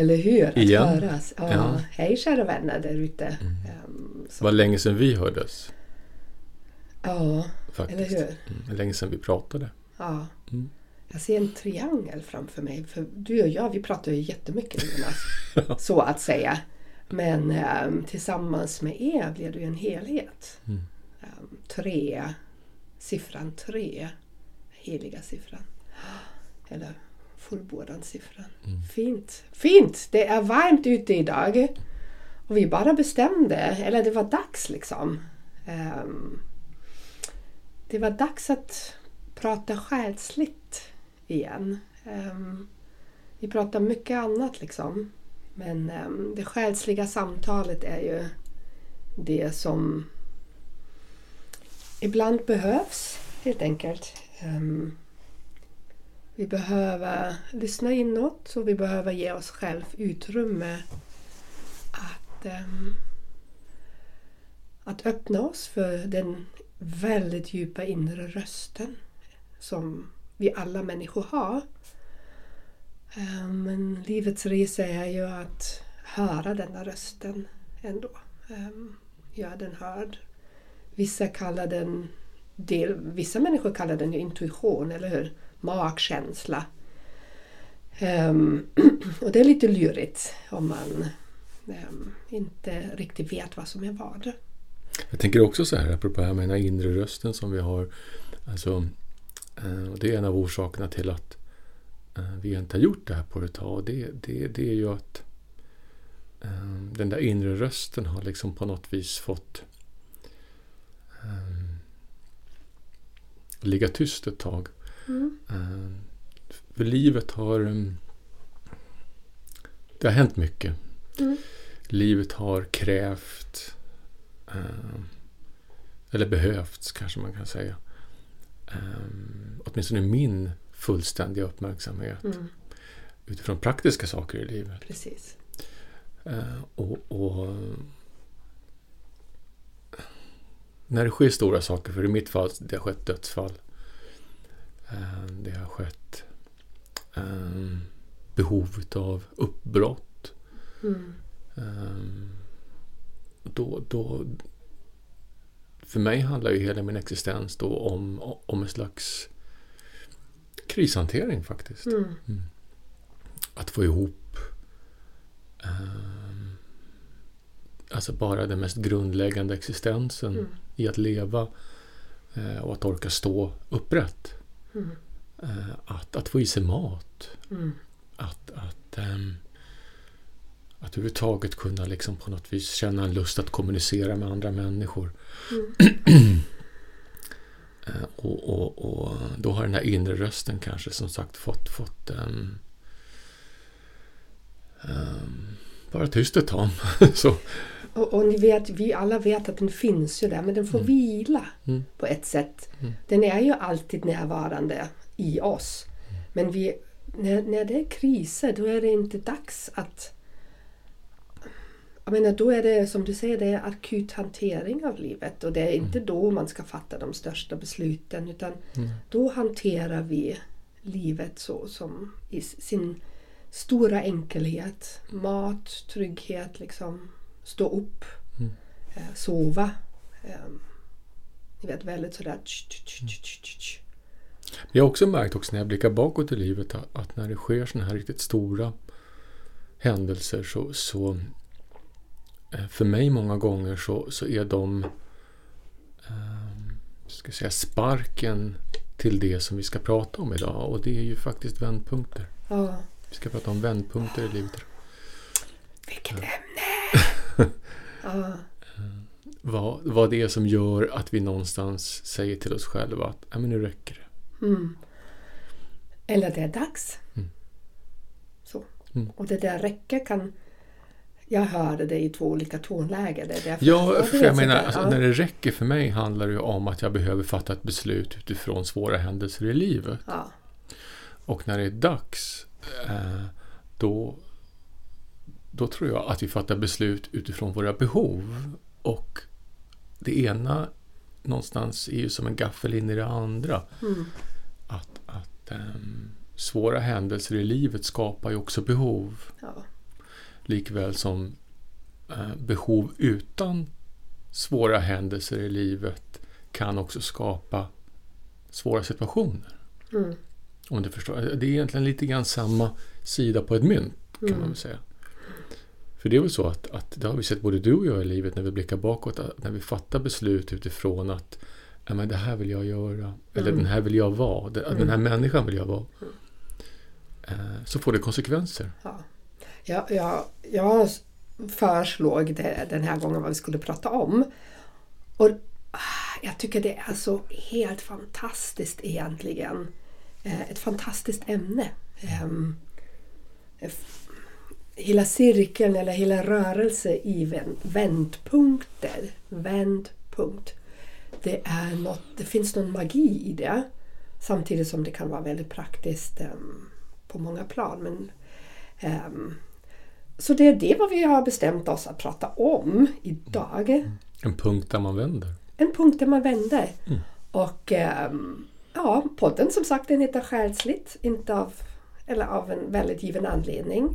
Eller hur? Att Igen. höras. Ja. Ja. Hej kära vänner där ute. Det så- var länge sedan vi hördes. Ja, Faktiskt. eller hur? Mm, länge sedan vi pratade. Ja. Mm. Jag ser en triangel framför mig. För du och jag, vi pratar ju jättemycket Jonas. så att säga. Men ehm, tillsammans med er blir det ju en helhet. Mm. Ehm, tre, siffran tre, heliga siffran. Eller fullbordansiffran. Mm. Fint! Fint! Det är varmt ute idag. Och vi bara bestämde, eller det var dags liksom. Ehm, det var dags att prata själsligt igen. Ehm, vi pratar mycket annat liksom. Men ehm, det själsliga samtalet är ju det som ibland behövs helt enkelt. Ehm, vi behöver lyssna inåt och vi behöver ge oss själv utrymme att, ehm, att öppna oss för den väldigt djupa inre rösten som vi alla människor har. Ehm, Men livets resa är ju att höra denna rösten ändå. Ehm, um, göra den hörd. Vissa kallar den del, vissa människor kallar den ju intuition, eller hur? Magkänsla. Um, och det är lite lurigt om man um, inte riktigt vet vad som är vad. Jag tänker också så här, apropå det här med den här inre rösten som vi har. Alltså, eh, det är en av orsakerna till att eh, vi inte har gjort det här på ett tag. Det, det, det är ju att ehm, den där inre rösten har liksom på något vis fått um, ligga tyst ett tag. Eh, För livet har... mm, Det har hänt mycket. Mm. Livet har krävt eh, eller behövts kanske man kan säga. Åtminstone min fullständiga uppmärksamhet Mm, utifrån praktiska saker i livet. precis. Och, och när det sker stora saker, för i mitt fall det har skett dödsfall. Eh, det har skett eh, behov av uppbrott. Mm, Eh, då, då, för mig handlar ju hela min existens då om, om en slags krishantering faktiskt. mm, Att få ihop eh, alltså bara den mest grundläggande existensen Mm. i att leva eh, och att orka stå upprätt. Mm, att, att få i sig mat. mm, Att, att, ehm, att överhuvudtaget kunna liksom på något vis känna en lust att kommunicera med andra människor. Eh, och, och, och då har den här inre rösten kanske som sagt fått, fått um, vara tyst ett tag. Så, Och, och ni vet, vi alla vet att den finns ju där, men den får vila Mm. på ett sätt. Mm. Den är ju alltid närvarande i oss. Men vi, när, när det är kriser, då är det inte dags att... Jag menar, då är det som du säger, det är akut hantering av livet och det är inte då man ska fatta de största besluten utan Mm. då hanterar vi livet så som i sin stora enkelhet. Mat, trygghet, liksom stå upp, Mm. eh, sova. Eh, ni vet väldigt sådär... tsch, tsch, tsch, tsch, tsch. Jag har också märkt också när jag blickar bakåt i livet att, när det sker sådana här riktigt stora händelser så, så eh, för mig många gånger så, så är de eh, ska säga, sparken till det som vi ska prata om idag och det är ju faktiskt vändpunkter. Ja. Vi ska prata om vändpunkter i livet. Vilket ämne! Ja. Vad, vad det är som gör att vi någonstans säger till oss själva att "Nej, men nu räcker det. Mm. Eller det är dags. Mm. Så. Mm. Och det där räcker kan, jag hörde det i två olika tonlägen. Det är Ja, jag så menar, alltså, ja. när det räcker för mig handlar det ju om att jag behöver fatta ett beslut utifrån svåra händelser i livet. Ja, Och när det är dags, eh, då, då tror jag att vi fattar beslut utifrån våra behov. Och det ena någonstans är ju som en gaffel in i det andra. mm, Att, att ehm, svåra händelser i livet skapar ju också behov. ja, Likväl som eh, behov utan svåra händelser i livet kan också skapa svåra situationer. mm, Om du förstår. Det är egentligen lite grann samma sida på ett mynt kan Mm. man väl säga. För det är väl så att, att det har vi sett både du och jag i livet när vi blickar bakåt. När vi fattar beslut utifrån att ja, men det här vill jag göra. Eller Mm. den här vill jag vara. Den, den här människan vill jag vara. Mm. Eh, så får det konsekvenser. ja. Ja, ja, jag föreslog det den här gången vad vi skulle prata om. Och ah, jag tycker det är så helt fantastiskt egentligen. Eh, Ett fantastiskt ämne. Hela cirkeln eller hela rörelse i vän- vändpunkter. Vändpunkt. Det, är något, det finns någon magi i det. Samtidigt som det kan vara väldigt praktiskt ehm, på många plan. Men, ehm, så det är det vad vi har bestämt oss att prata om idag. En punkt där man vänder. En punkt där man vänder. Mm. Och ehm, ja, podden som sagt den heter Själsligt, inte av, eller av en väldigt given anledning.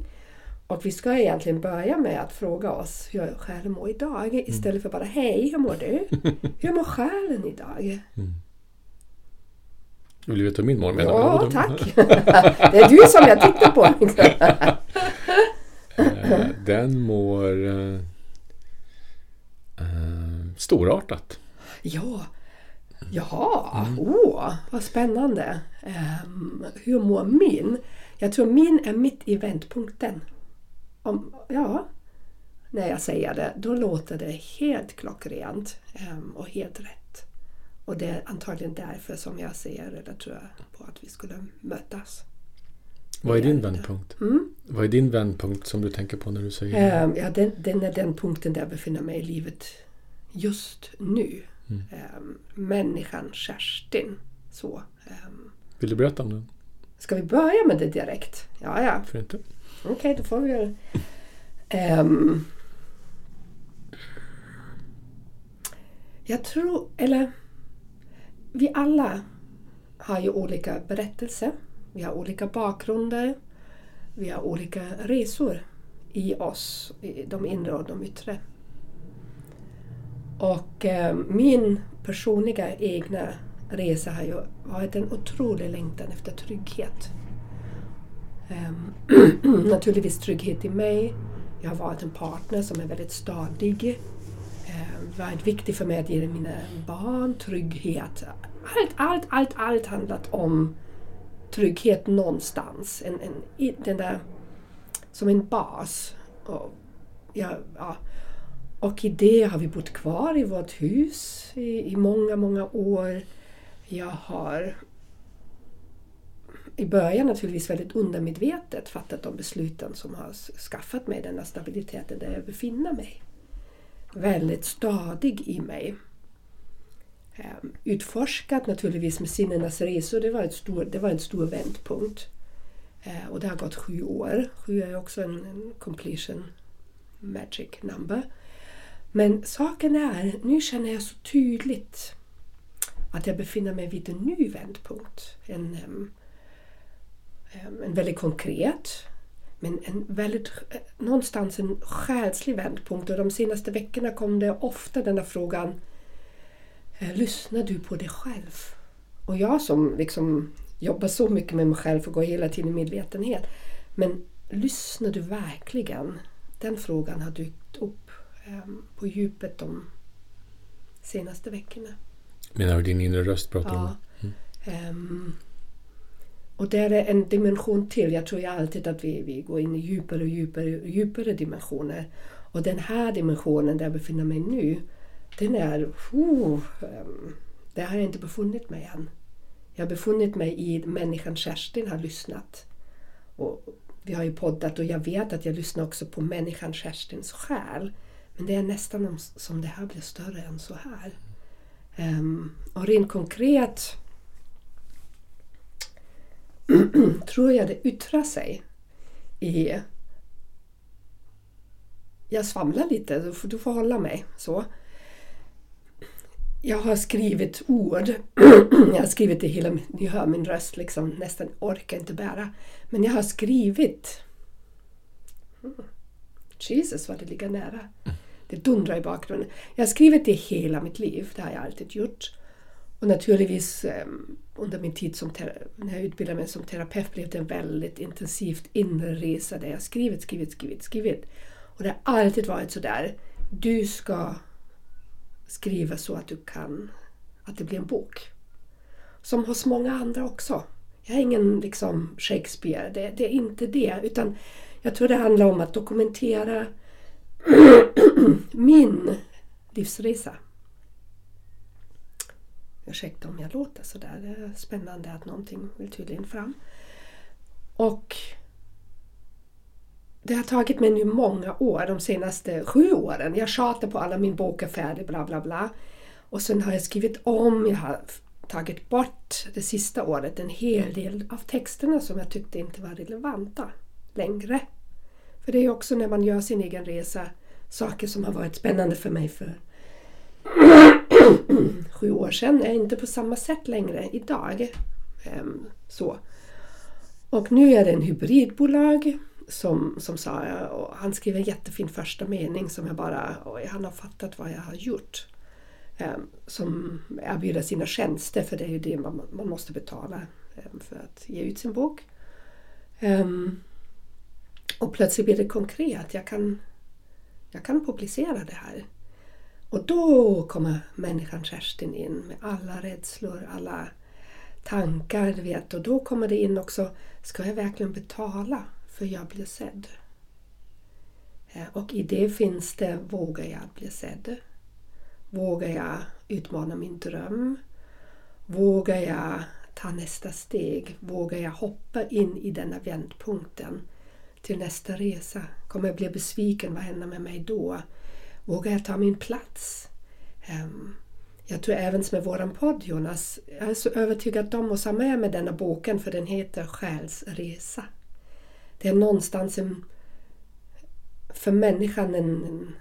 Och vi ska egentligen börja med att fråga oss hur själen mår idag istället för bara Hej, hur mår du? Hur mår själen idag? Vill du veta hur min mår? Ja, du? tack! Det är du som jag tittar på. Eh, den mår eh, storartat. Ja, jaha, åh, vad spännande. Ehm, hur mår min? Jag tror min är mitt i vändpunkten. Om, ja, när jag säger det, då låter det helt klockrent ehm, och helt rätt. Och det är antagligen därför som jag ser, eller tror jag, på att vi skulle mötas. Vad är din vändpunkt? Mm. Vad är din vändpunkt som du tänker på när du säger Ehm, ja, den, den är den punkten där jag befinner mig i livet just nu. Mm. Ehm, människan Kerstin. Så. ehm, Vill du berätta om den? ska vi börja med det direkt? Ja, ja. För inte? Okej, då får vi göra det. Ehm, jag tror, eller vi alla har ju olika berättelser. Vi har olika bakgrunder. Vi har olika resor i oss, i de inre och de yttre. Och eh, min personliga egna resa har ju varit en otrolig längtan efter trygghet. Ehm, naturligtvis trygghet i mig. Jag har varit en partner som är väldigt stadig. Eh, varit viktig för mig att ge mina barn trygghet. Allt, allt, allt, allt handlat om trygghet någonstans. En, en, den där, som en bas. Och, ja, ja. och i det har vi bott kvar i vårt hus i, i många, många år. Jag har i början naturligtvis väldigt undermedvetet fattat de besluten som har skaffat mig den här stabiliteten där jag befinner mig. Väldigt stadig i mig. Ehm, utforskat naturligtvis med sinnenas resor, det var, ett stor, det var en stor vändpunkt. Ehm, och det har gått sju år. Sju är också en, en completion magic number. Men saken är, nu känner jag så tydligt att jag befinner mig vid en ny vändpunkt. En ehm, väldigt konkret, men en väldigt, eh, någonstans en själslig vändpunkt. Och de senaste veckorna kom det ofta den frågan, eh, lyssnar du på dig själv? Och jag som liksom jobbar så mycket med mig själv och går hela tiden i medvetenhet. Men lyssnar du verkligen? Den frågan har dykt upp em, på djupet de senaste veckorna. Menar du din inre röst pratar du om? Ja. Ehm, och där är en dimension till. Jag tror ju alltid att vi, vi går in i djupare och djupare, djupare dimensioner. Och den här dimensionen där jag befinner mig nu, den är... Oh, ehm, där har jag inte befunnit mig än. Jag har befunnit mig i människan Kerstin har lyssnat. Och vi har ju poddat och jag vet att jag lyssnar också på människan Kerstins själ. Men det är nästan som det här blir större än så här. Um, och rent konkret tror jag det yttrar sig i... Jag svamlar lite, du får, du får hålla mig så. Jag har skrivit ord. jag har skrivit det hela... Ni hör min röst liksom nästan orkar inte bära. Men jag har skrivit... Jesus vad det ligger nära. Det dundrar i bakgrunden. Jag har skrivit det hela mitt liv. Det har jag alltid gjort. Och naturligtvis ehm, under min tid som när jag utbildade mig som terapeut blev det en väldigt intensivt inre resa där jag skrivit, skrivit, skrivit, skrivit. Och det har alltid varit så där. Du ska skriva så att du kan, att det blir en bok. Som hos många andra också. Jag är ingen liksom Shakespeare, det, det är inte det. Utan jag tror det handlar om att dokumentera min livsresa. Ursäkta om jag låter sådär. Det är spännande att någonting vill tydligen fram. Och det har tagit mig nu många år, de senaste sju åren. Jag tjatar på alla min bok är färdig, bla bla bla. Och sen har jag skrivit om, jag har tagit bort det sista året en hel del av texterna som jag tyckte inte var relevanta längre. För det är också när man gör sin egen resa saker som har varit spännande för mig för sju år sedan är inte på samma sätt längre idag. Um, så. Och nu är det en hybridbolag som, som sa, och han skrev en jättefin första mening som jag bara, oj, han har fattat vad jag har gjort. Um, som erbjuder sina tjänster, för det är ju det man, man måste betala um, för att ge ut sin bok. Um, och plötsligt blir det konkret, jag kan, jag kan publicera det här. Och då kommer människan Kerstin in med alla rädslor, alla tankar, du vet. Och då kommer det in också, ska jag verkligen betala för jag blir sedd? Eh, och i det finns det, vågar jag bli sedd? Vågar jag utmana min dröm? Vågar jag ta nästa steg? Vågar jag hoppa in i denna vändpunkten till nästa resa? Kommer jag bli besviken? Vad händer med mig då? Vågar jag ta min plats? Ehm, jag tror även med våran podd Jonas, jag är så övertygad om att ha med mig denna boken för den heter Själsresa. Det är någonstans en, för människan en, en,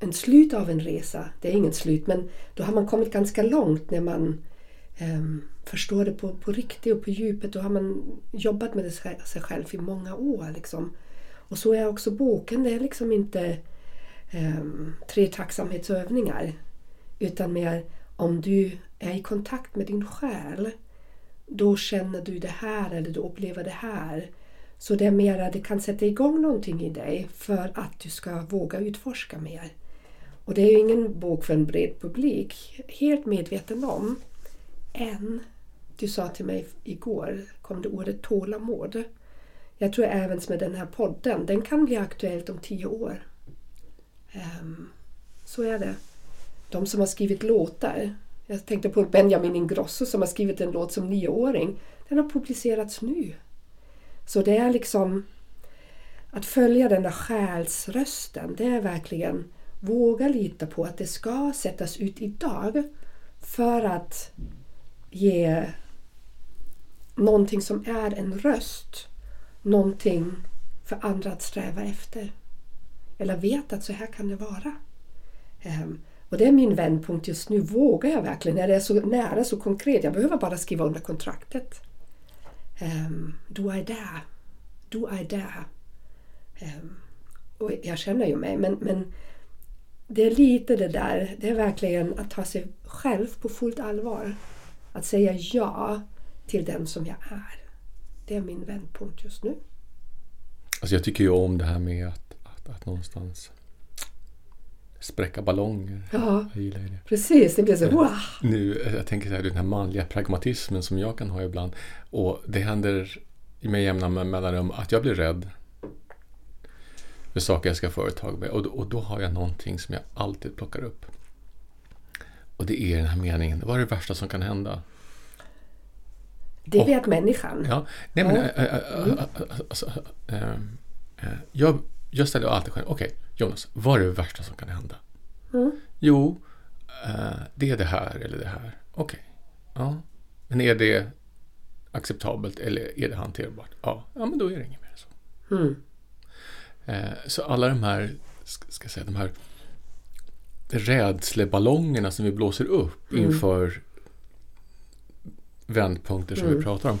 en slut av en resa. Det är inget slut men då har man kommit ganska långt när man um, förstår det på, på riktigt och på djupet. Då har man jobbat med det sig själv i många år. Liksom. Och så är också boken. Det är liksom inte Ehm, tre tacksamhetsövningar. Utan mer om du är i kontakt med din själ. Då känner du det här eller du upplever det här. Så det är mera, det kan sätta igång någonting i dig för att du ska våga utforska mer. Och det är ju ingen bok för en bred publik, helt medveten om. Än, du sa till mig igår, kom det ordet tålamod. Jag tror även med den här podden, den kan bli aktuellt om tio år. Um, så är det. De som har skrivit låtar. Jag tänkte på Benjamin Ingrosso som har skrivit en låt som nioåring. Den har publicerats nu. Så det är liksom att följa den där själsrösten. Det är verkligen våga lita på att det ska sättas ut idag för att ge någonting som är en röst, någonting för andra att sträva efter. Eller vet att så här kan det vara. Ehm, och det är min vändpunkt just nu. Vågar jag verkligen? När det är så nära, så konkret. Jag behöver bara skriva under kontraktet. Um, är där. Du är där. Um, och jag känner ju mig, men, men det är lite det där. Det är verkligen att ta sig själv på fullt allvar. Att säga ja till den som jag är. Det är min vändpunkt just nu. Alltså jag tycker ju om det här med att att någonstans spräcka ballonger. Ja, jag gillar det. precis. Det blir så wow. Nu, jag tänker så här, den här manliga pragmatismen som jag kan ha ibland. Och det händer med jämna mellanrum att jag blir rädd för saker jag ska företa mig. Och, och då har jag någonting som jag alltid plockar upp. Och det är den här meningen, vad är det värsta som kan hända? Det vet människan. Ja, nej men... Ja. äh, äh, äh, alltså, jag, jag ställer alltid själv, okej Jonas, vad är det värsta som kan hända? Mm. Jo, äh, det är det här eller det här. Okej, ja. Men är det acceptabelt eller är det hanterbart? Ja, ja men då är det inget mer så. Mm. Eh, Så alla de här, ska jag säga, de här rädsleballongerna som vi blåser upp Mm. inför vändpunkter som Mm. vi pratar om.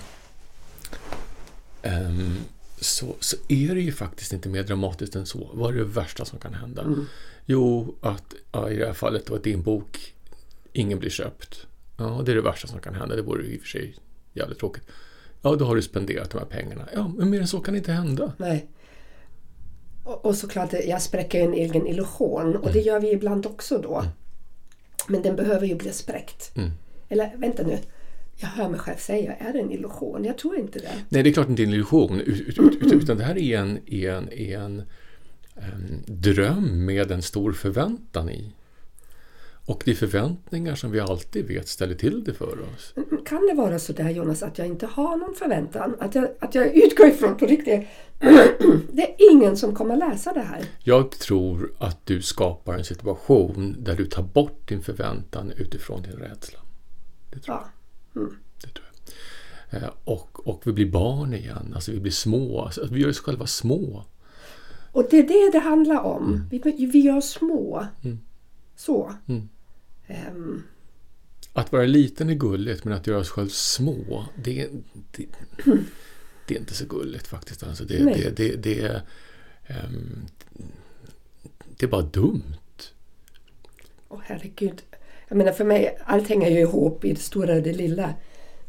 ehm, så, så är det ju faktiskt inte mer dramatiskt än så. Vad är det värsta som kan hända? Mm. Jo, att ja, i det här fallet då att din bok, ingen blir köpt. Ja, det är det värsta som kan hända. Det vore i och för sig jävligt tråkigt. Ja, då har du spenderat de här pengarna. Ja, men mer än så kan det inte hända. Nej. Och, och såklart, jag spräcker en egen illusion och det gör vi ibland också då. Men den behöver ju bli spräckt. Mm. Eller vänta nu, jag hör mig själv säga, är det en illusion? Jag tror inte det. Nej, det är klart inte en illusion. Ut, ut, ut, utan det här är en, en, en, em, dröm med en stor förväntan i. Och det är förväntningar som vi alltid vet ställer till det för oss. Kan det vara så där Jonas att jag inte har någon förväntan? Att jag, att jag utgår ifrån på riktigt. Det är ingen som kommer läsa det här. Jag tror att du skapar en situation där du tar bort din förväntan utifrån din rädsla. Det tror jag. Ja. Det tror jag. Eh, Och, och vi blir barn igen, alltså vi blir små. Alltså, vi gör oss själva små. Och det är det det handlar om. Vi, vi gör små. Mm. Så. Mm. Ehm, Att vara liten är gulligt, men att göra oss själv små, det, det, det är inte så gulligt faktiskt. Alltså det, det, det, det, ehm, det är bara dumt. Åh herregud. Jag menar för mig, allt hänger ju ihop i det stora och det lilla.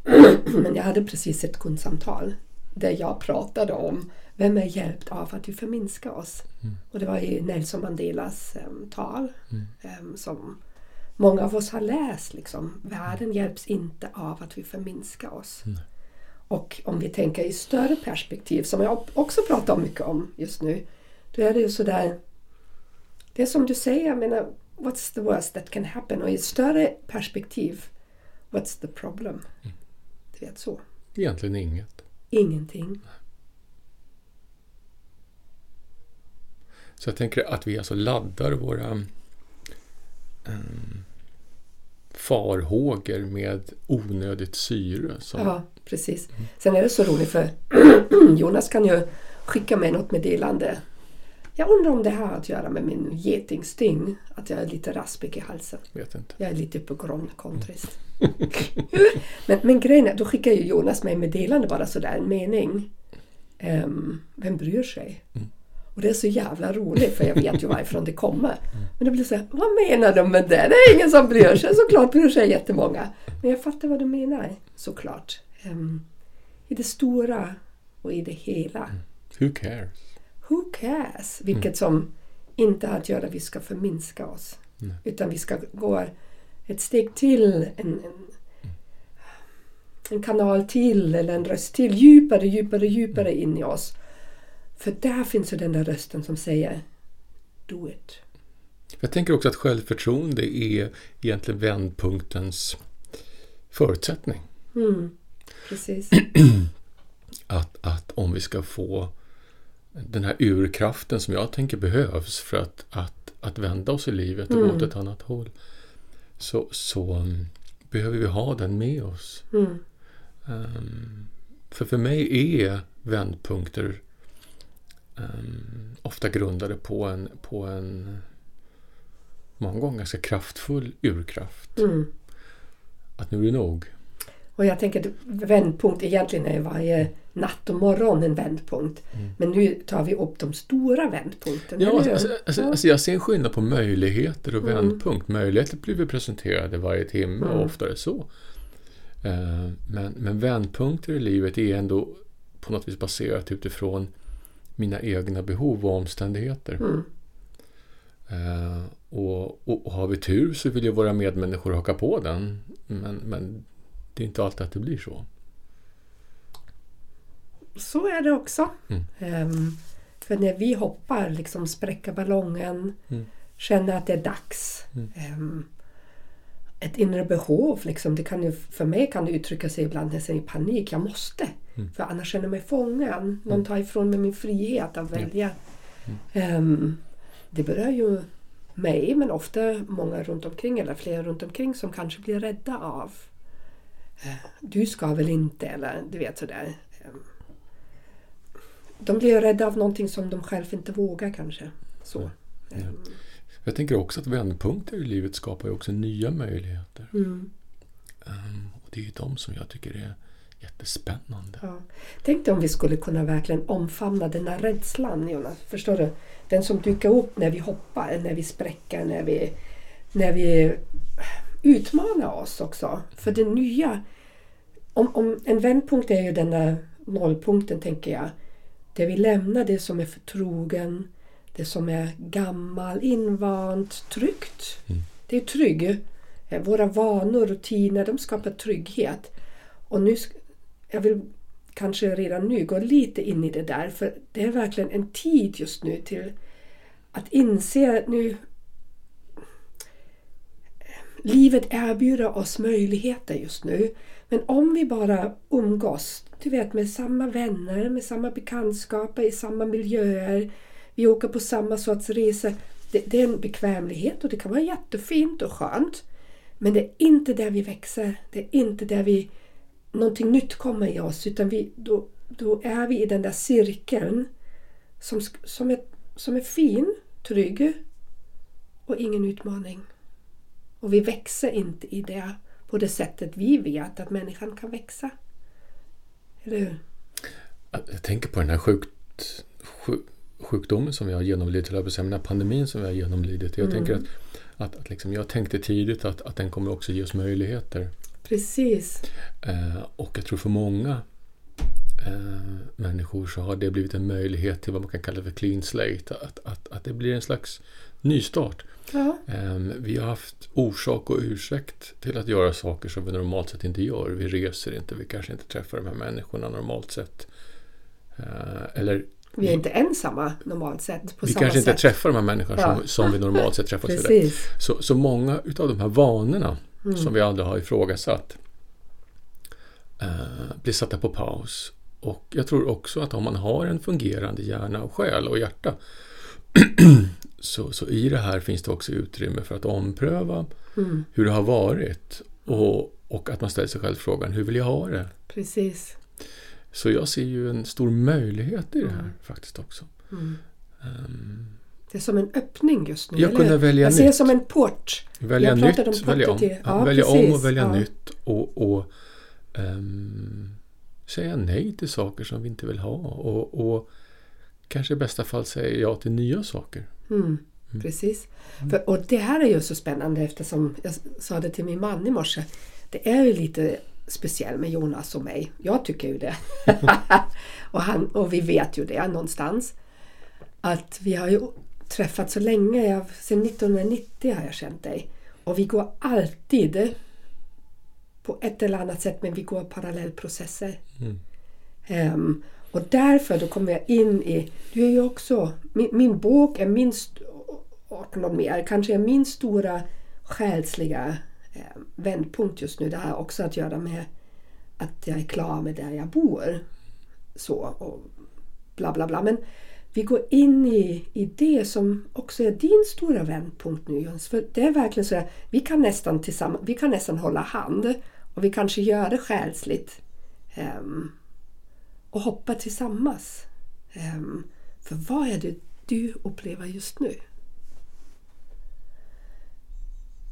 Men jag hade precis ett kundsamtal där jag pratade om vem är hjälpt av att vi förminskar oss? Och det var ju Nelson Mandelas em, tal em, som många av oss har läst. Liksom. Världen hjälps inte av att vi förminskar oss. Och om vi tänker i större perspektiv, som jag också pratar mycket om just nu, då är det ju sådär det är som du säger, jag menar, what's the worst that can happen? Och i ett större perspektiv, what's the problem? Du vet så. Egentligen inget. Ingenting. Så jag tänker att vi alltså laddar våra um, farhågor med onödigt syre. Som, Ja, precis. Sen är det så roligt för Jonas kan ju skicka mig något meddelande. Jag undrar om det här har att göra med min getingsting. Att jag är lite raspig i halsen. Vet inte. Jag är lite uppåtgående kontris. men, men grejen är, då skickar ju Jonas mig meddelande bara sådär, en mening. Ehm, vem bryr sig? Och det är så jävla roligt för jag vet ju varifrån det kommer. Men det blir så här, vad menar de med det? Det är ingen som bryr sig. Såklart bryr sig jättemånga. Men jag fattar vad du menar, såklart. Ehm, I det stora och i det hela. Who cares? Who cares? Vilket som inte har att göra att vi ska förminska oss. Utan vi ska gå ett steg till, en, en, en kanal till eller en röst till. Djupare, djupare, djupare in i oss. För där finns ju den där rösten som säger Do it. Jag tänker också att självförtroende är egentligen vändpunktens förutsättning. Mm, precis. Att, att om vi ska få den här urkraften som jag tänker behövs för att, att, att vända oss i livet och gå åt ett annat håll. Så, så um, behöver vi ha den med oss. Mm. Um, för för mig är vändpunkter um, ofta grundade på en, på en många gånger ganska kraftfull urkraft. Mm. Att nu är det nog. Och jag tänker att vändpunkt egentligen är varje natt och morgon en vändpunkt. Men nu tar vi upp de stora vändpunkterna. Ja, alltså, alltså, Ja. alltså jag ser en skillnad på möjligheter och vändpunkt. Möjligheter blir vi presenterade varje timme och oftare så. Eh, Men, men vändpunkter i livet är ändå på något vis baserat utifrån mina egna behov och omständigheter. Mm. Eh, och, och, och har vi tur så vill ju våra medmänniskor haka på den. Men, men det är inte alltid att det blir så. Så är det också. Mm. Ehm, för när vi hoppar, liksom spräcka ballongen, Mm. känna att det är dags. Mm. ehm, ett inre behov. Liksom. Det kan ju, för mig kan det uttrycka sig ibland när jag säger panik. Jag måste. Mm. För annars känner jag mig fången. Någon tar ifrån mig min frihet att välja. Ehm, det berör ju mig men ofta många runt omkring eller fler runt omkring som kanske blir rädda av du ska väl inte eller du vet sådär. De blir rädda av någonting som de själva inte vågar kanske. Så. Ehm, Jag tänker också att vändpunkter i livet skapar ju också nya möjligheter. mm. Ehm, och det är ju de som jag tycker är jättespännande. Ja. Tänk dig om vi skulle kunna verkligen omfamna den här rädslan, Jonas. Förstår du? Den som dyker upp när vi hoppar, när vi spräcker, när vi, när vi utmanar oss också. För det nya... Om, om en vändpunkt är ju den där nollpunkten, tänker jag. Där vi lämnar det som är förtrogen, det som är gammal, invant, tryggt. Mm. Det är trygg. Eh, Våra vanor, rutiner, de skapar trygghet. Och nu, jag vill kanske redan nu gå lite in i det där för det är verkligen en tid just nu till att inse att nu livet erbjuder oss möjligheter just nu. Men om vi bara umgås, du vet med samma vänner, med samma bekantskaper, i samma miljöer. Vi åker på samma sorts resor. Det, det är en bekvämlighet och det kan vara jättefint och skönt. Men det är inte där vi växer. Det är inte där vi någonting nytt kommer i oss utan vi, då, då är vi i den där cirkeln som, som, är, som är fin, trygg och ingen utmaning. Och vi växer inte i det på det sättet vi vet att människan kan växa. Eller hur? Jag tänker på den här sjukt, sjuk, sjukdomen som vi har genomlidit, eller den här pandemin som vi har genomlidit. Jag tänker att, att, att liksom, jag tänkte tidigt att, att den kommer också ge oss möjligheter. Precis. Eh, och jag tror för många eh, människor så har det blivit en möjlighet till vad man kan kalla för clean slate. Att, att, att det blir en slags nystart. Ja, Eh, vi har haft orsak och ursäkt till att göra saker som vi normalt sett inte gör. Vi reser inte, vi kanske inte träffar de här människorna normalt sett. Eh, eller vi är inte ensamma normalt sett. Vi kanske inte sätt. träffar de här människorna Ja. som, som vi normalt sett träffar. Så, så många utav de här vanorna Mm. som vi aldrig har ifrågasatt eh, blir satta på paus. Och jag tror också att om man har en fungerande hjärna och själ och hjärta så, så i det här finns det också utrymme för att ompröva Mm. hur det har varit och, och att man ställer sig själv frågan hur vill jag ha det? Precis. Så jag ser ju en stor möjlighet i det här Mm. faktiskt också. Mm. Ehm, Det är som en öppning just nu. Jag kunde välja Jag ser det som en port. Välja Jag nytt, om välja om. till- Ja, ja, välja om precis. och välja Ja. nytt och, och ehm, säga nej till saker som vi inte vill ha och, och kanske i bästa fall säga ja till nya saker. Mm. Precis. För, och det här är ju så spännande eftersom jag sa det till min man i morse. Det är ju lite speciellt med Jonas och mig. Jag tycker ju det. och, han, och vi vet ju det någonstans. Att vi har ju träffats så länge. Jag, sedan 1990 har jag känt dig. Och vi går alltid på ett eller annat sätt men vi går parallellprocesser. Mm. Ehm, och därför då kommer jag in i, du är ju också, min, min bok är min, st- och något mer, kanske är min stora själsliga eh, vändpunkt just nu. Det har också att göra med att jag är klar med där jag bor. Så och bla bla bla. Men vi går in i, i det som också är din stora vändpunkt nu Jöns. För det är verkligen så att vi kan nästan tillsammans, vi kan nästan hålla hand och vi kanske gör det själsligt. ehm, och hoppa tillsammans. Ehm, för vad är det du upplever just nu?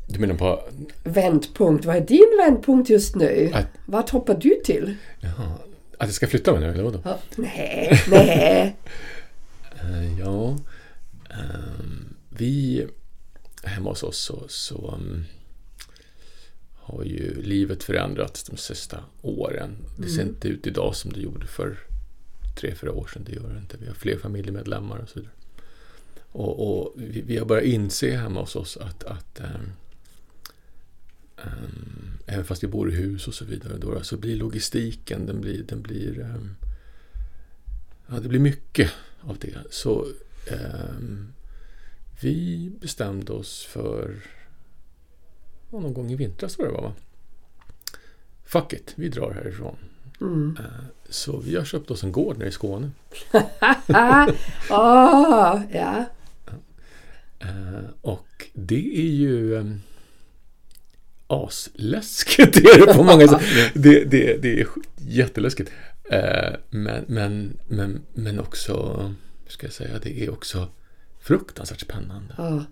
Du menar på Vändpunkt, vad är din vändpunkt just nu? Att- Vart hoppar du till? jaha, att jag ska flytta mig nu eller vadå? Ja, nej, nej. Eh, ja, ehm, vi hemma hos oss så, så um, har ju livet förändrats de sista åren. Det ser inte ut idag som det gjorde för tre, fyra år sedan. Det gör det inte. Vi har fler familjemedlemmar och så vidare. Och, och vi, vi har börjat inse hemma hos oss att, att ehm, ehm, även fast vi bor i hus och så vidare då, så blir logistiken, den blir, den blir ehm, Ja, det blir mycket av det. Så vi bestämde oss för var någon gång i vintras tror jag det var va? Fuck it, vi drar härifrån. Mm. Eh, Så vi har köpt oss en gård nere i Skåne. Åh, ja. Eh, Och det är ju eh, asläskigt är det på många sätt. Det, det, det är jätteläskigt. Men, men, men, men också, ska jag säga, det är också fruktansvärt spännande. ja.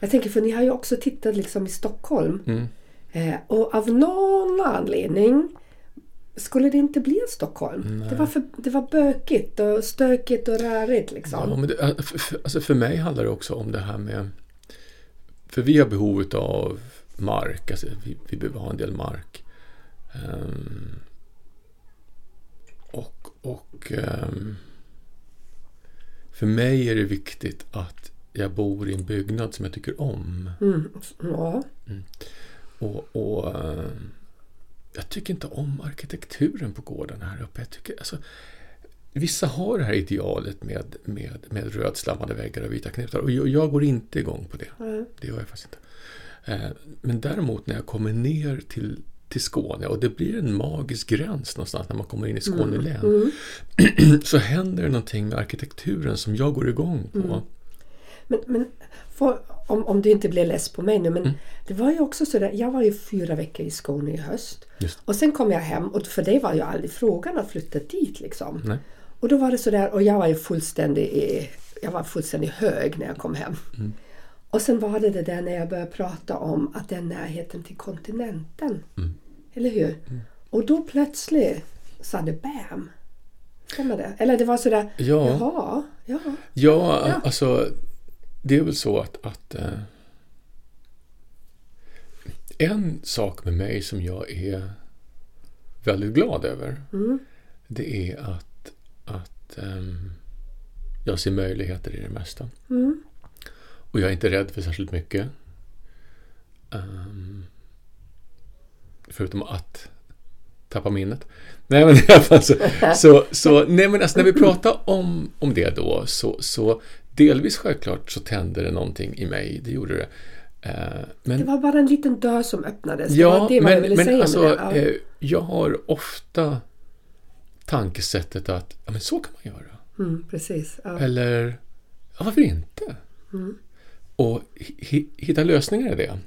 Jag tänker för ni har ju också tittat liksom i Stockholm. Mm. Eh, och av någon anledning skulle det inte bli Stockholm. Det var, för, det var bökigt och stökigt och rörigt liksom. Ja, men det, äh, för, alltså för mig handlar det också om det här med... För vi har behov av mark, alltså vi, vi behöver ha en del mark. Ehm, och och ehm, för mig är det viktigt att jag bor i en byggnad som jag tycker om. Mm. Ja. Och, och eh, jag tycker inte om arkitekturen på gården här uppe. Jag tycker, alltså, vissa har det här idealet med, med, med rödslammade väggar och vita knutar. Och jag, jag går inte igång på det. Ja. Det gör jag faktiskt inte. Eh, men däremot när jag kommer ner till, till Skåne och det blir en magisk gräns någonstans när man kommer in i Skåne län. så händer det någonting med arkitekturen som jag går igång på. Men, men för, om, om du inte blir less på mig nu, men Mm. det var ju också sådär, jag var ju fyra veckor i Skåne i höst. Just. Och sen kom jag hem och för det var ju aldrig frågan att flytta dit liksom. Nej. Och då var det sådär, och jag var ju fullständigt, jag var fullständigt hög när jag kom hem. Mm. Och sen var det det där när jag började prata om att är närheten till kontinenten. Mm. Eller hur? Och då plötsligt sa det BAM! Stämmer det? Eller det var sådär, Ja. jaha, ja. Ja, alltså det är väl så att, att eh, en sak med mig som jag är väldigt glad över det är att, att ehm, jag ser möjligheter i det mesta. Mm. Och jag är inte rädd för särskilt mycket. Ehm, förutom att tappa minnet. Nej men i alla fall så, så, så nej men alltså när vi pratar om, om det då så, så delvis självklart så tände det någonting i mig, det gjorde det. Eh, men Det var bara en liten dörr som öppnades. det Ja, var det vad jag men, ville men säga alltså, det. Ja. eh, jag har ofta tankesättet att ja, men så kan man göra. Mm, precis. Ja. Eller ja, varför inte? Och hi- hitta lösningar i det.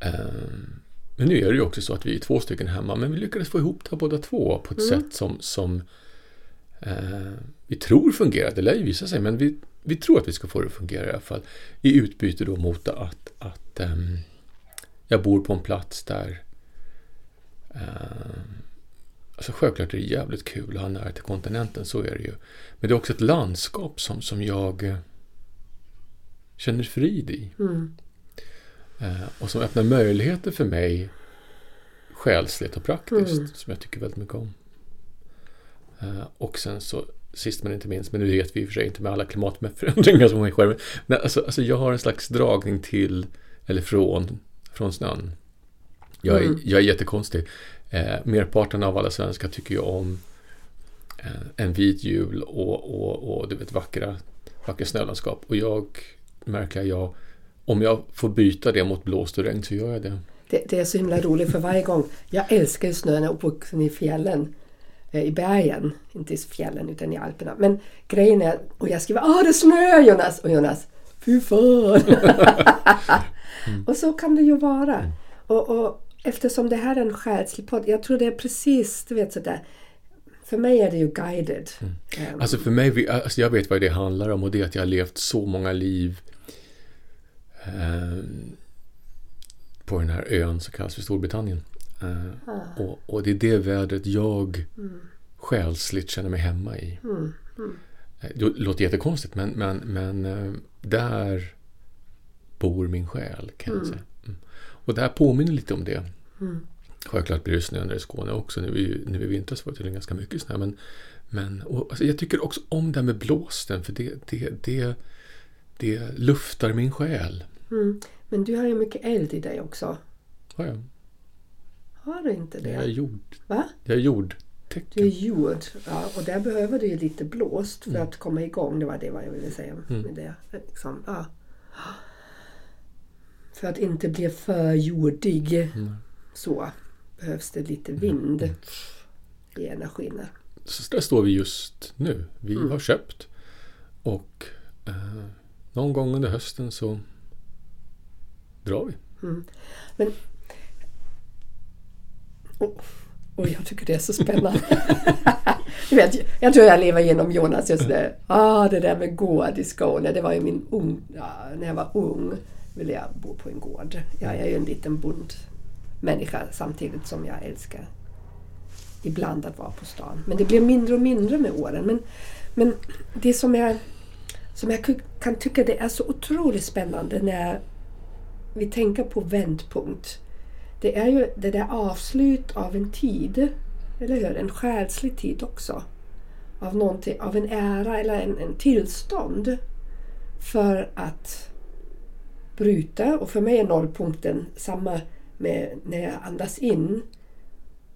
Ehm, men nu är det ju också så att vi är två stycken hemma, men vi lyckades få ihop det här båda två på ett sätt som, som eh, vi tror fungerar. Det lär ju visa sig, men vi, vi tror att vi ska få det att fungera i alla fall. I utbyte då mot att, att ehm, jag bor på en plats där ehm, Alltså självklart är det jävligt kul att ha nära till kontinenten, så är det ju. Men det är också ett landskap som, som jag eh, känner frid i. Mm. Eh, och som öppnar möjligheter för mig själsligt och praktiskt, Mm. som jag tycker väldigt mycket om. Eh, och sen så, sist men inte minst, men nu vet vi i och för sig inte med alla klimatförändringar som sker, men alltså, alltså jag har en slags dragning till, eller från, från snön. Jag är, Mm. jag är jättekonstig. Eh, merparten av alla svenskar tycker ju om eh, en vit jul och, och, och du vet vackra, vackra snölandskap. Och jag märker jag, om jag får byta det mot blåst och regn så gör jag det. Det, det är så himla roligt för varje gång. Jag älskar ju snön, är uppvuxen i fjällen. Eh, I bergen, inte i fjällen utan i Alperna. Men grejen är, och jag skriver Åh det snöar Jonas! Och Jonas, fy fan! Och så kan det ju vara. Och, och eftersom det här är en själslig podd, jag tror det är precis, du vet sådär. För mig är det ju guided. Ehm, Alltså för mig, alltså jag vet vad det handlar om och det är att jag har levt så många liv eh, på den här ön som kallas för Storbritannien. Eh, och, och det är det vädret jag själsligt känner mig hemma i. Eh, Det låter jättekonstigt men, men, men eh, där bor min själ kan jag säga. Mm. Och det här påminner lite om det. Självklart blir det snö det är Skåne också. Nu i, nu i vintras var det tydligen ganska mycket snö. Men, men och, alltså, jag tycker också om det här med blåsten för det, det, det, det luftar min själ. mm. Men du har ju mycket eld i dig också. Har jag? Har du inte det? Jag är jord. Va? Jag är Du är jord. Ja, och där behöver du ju lite blåst Mm. för att komma igång. Det var det jag ville säga med det. Liksom, ja. För att inte bli för jordig Mm. så behövs det lite vind i energin. Så där står vi just nu. Vi Mm. har köpt och eh, någon gång under hösten så drar vi. Men... Oh, oh, jag tycker det är så spännande. du vet, jag tror jag lever genom Jonas just nu. Ah, det där med gård i Skåne, det var ju min ung... Ja, när jag var ung ville jag bo på en gård. Jag är ju en liten bondmänniska samtidigt som jag älskar ibland att vara på stan. Men det blir mindre och mindre med åren. Men, men det som jag, som jag kan tycka det är så otroligt spännande när vi tänker på vändpunkt. Det är ju det där avslut av en tid, eller hur? En själslig tid också. Av, någonting, av en ära eller en, en tillstånd. För att bryta. Och för mig är nollpunkten samma med när jag andas in.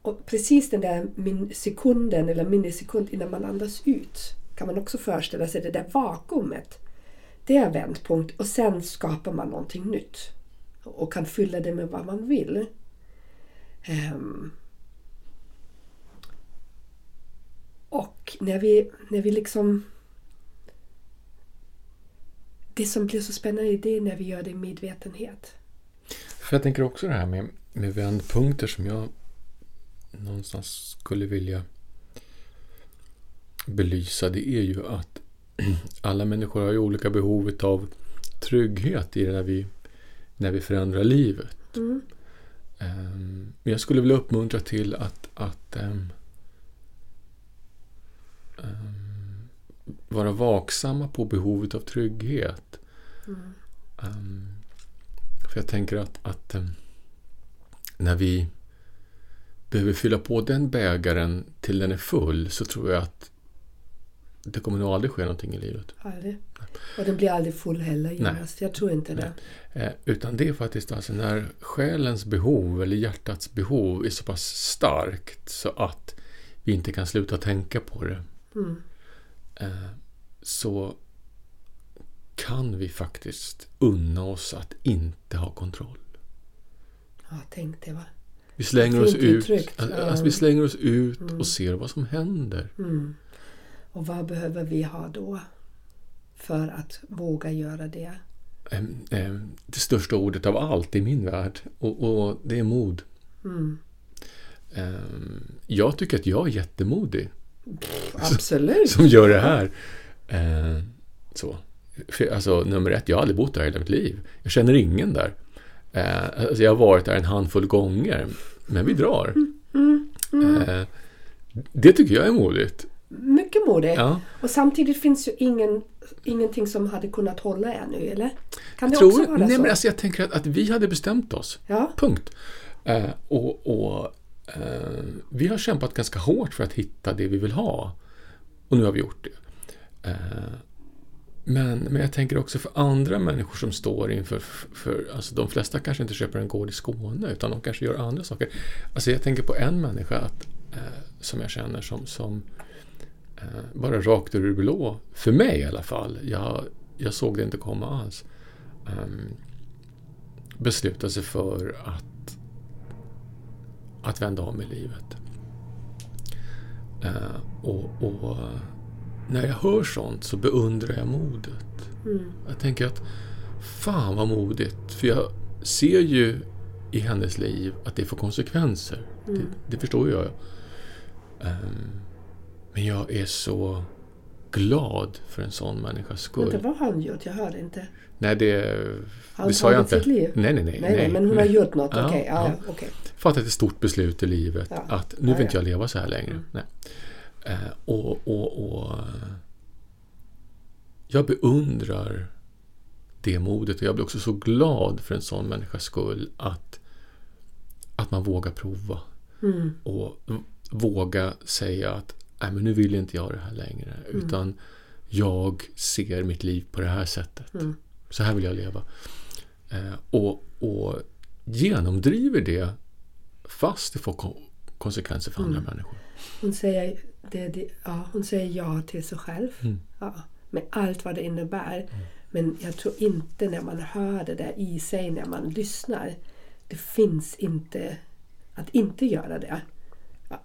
Och precis den där min sekunden eller millisekund innan man andas ut kan man också föreställa sig det där vakuumet. Det är vändpunkt och sen skapar man någonting nytt. Och kan fylla det med vad man vill. Um, Och när vi, när vi liksom... Det som blir så spännande det är när vi gör det i medvetenhet. För jag tänker också det här med, med vändpunkter som jag någonstans skulle vilja belysa. Det är ju att alla människor har ju olika behov av trygghet i det där vi, när vi förändrar livet. Mm. Ehm, Men jag skulle vilja uppmuntra till att, att ehm, ehm, vara vaksamma på behovet av trygghet. Ehm, för jag tänker att, att när vi behöver fylla på den bägaren till den är full så tror jag att det kommer nog aldrig ske någonting i livet. Aldrig. Och den blir aldrig full heller Jonas. Jag tror inte det. Eh, utan det är faktiskt alltså när själens behov eller hjärtats behov är så pass starkt så att vi inte kan sluta tänka på det. Mm. Eh, så kan vi faktiskt unna oss att inte ha kontroll. Ja, tänk det va. Vi slänger oss ut, alltså, vi slänger oss ut och ser vad som händer. Mm. Och vad behöver vi ha då? För att våga göra det. Em, em, Det största ordet av allt i min värld och, och det är mod. Mm. Em, Jag tycker att jag är jättemodig. Absolut. som gör det här. Så. För, alltså, nummer ett, jag har aldrig bott där hela mitt liv. Jag känner ingen där. Eh, alltså, jag har varit där en handfull gånger, men vi drar. Eh, det tycker jag är modigt. Mycket modigt. Ja. Och samtidigt finns ju ingen, ingenting som hade kunnat hålla ännu, eller? Kan det Jag också tror, vara nej, så? men alltså, jag tänker att, att vi hade bestämt oss. Ja. Punkt. Eh, och och eh, vi har kämpat ganska hårt för att hitta det vi vill ha. Och nu har vi gjort det. Eh, men, men jag tänker också för andra människor som står inför... För, alltså de flesta kanske inte köper en gård i Skåne utan de kanske gör andra saker. Alltså jag tänker på en människa att, eh, som jag känner som, som bara rakt ur det blå, för mig i alla fall, jag, jag såg det inte komma alls, um, beslutade sig för att, att vända om i livet. Eh, och, och när jag hör sånt så beundrar jag modet. Mm. Jag tänker att fan vad modigt. För jag ser ju i hennes liv att det får konsekvenser. Det, det förstår jag. Ehm, men jag är så glad för en sån människas skull. Vänta, vad har hon gjort? Jag hörde inte. Nej, det, det sa jag inte. sitt liv? Nej, nej, nej. Nej, nej, men hon har gjort något. Okej, ja, ja. ja, okej. fattat ett stort beslut i livet. Ja. Att nu vill inte ja. jag leva så här längre. Nej. Eh, och, och, och Jag beundrar det modet och jag blir också så glad för en sån människas skull att, att man vågar prova. Mm. Och våga säga att Nej, men nu vill inte jag det här längre. Mm. Utan jag ser mitt liv på det här sättet. Mm. Så här vill jag leva. Eh, och, och genomdriver det fast det får ko- konsekvenser för andra Mm. människor. Hon, säger, det, det, ja, hon säger ja till sig själv. Mm. Ja, med allt vad det innebär. Men jag tror inte när man hör det där i sig, när man lyssnar. Det finns inte att inte göra det.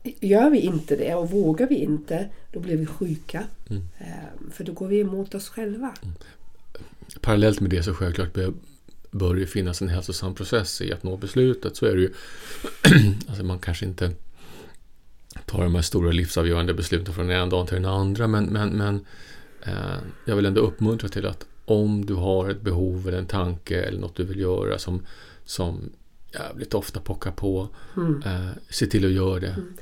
Gör vi inte det och vågar vi inte, då blir vi sjuka. Mm. Ehm, för då går vi emot oss själva. Mm. Parallellt med det så självklart bör det finnas en hälsosam process i att nå beslutet. Så är det ju. alltså man kanske inte tar de här stora livsavgörande besluten från den ena dagen till den andra. Men, men, men eh, jag vill ändå uppmuntra till att om du har ett behov eller en tanke eller något du vill göra som, som jävligt ofta pockar på, mm. eh, se till att göra det. Mm.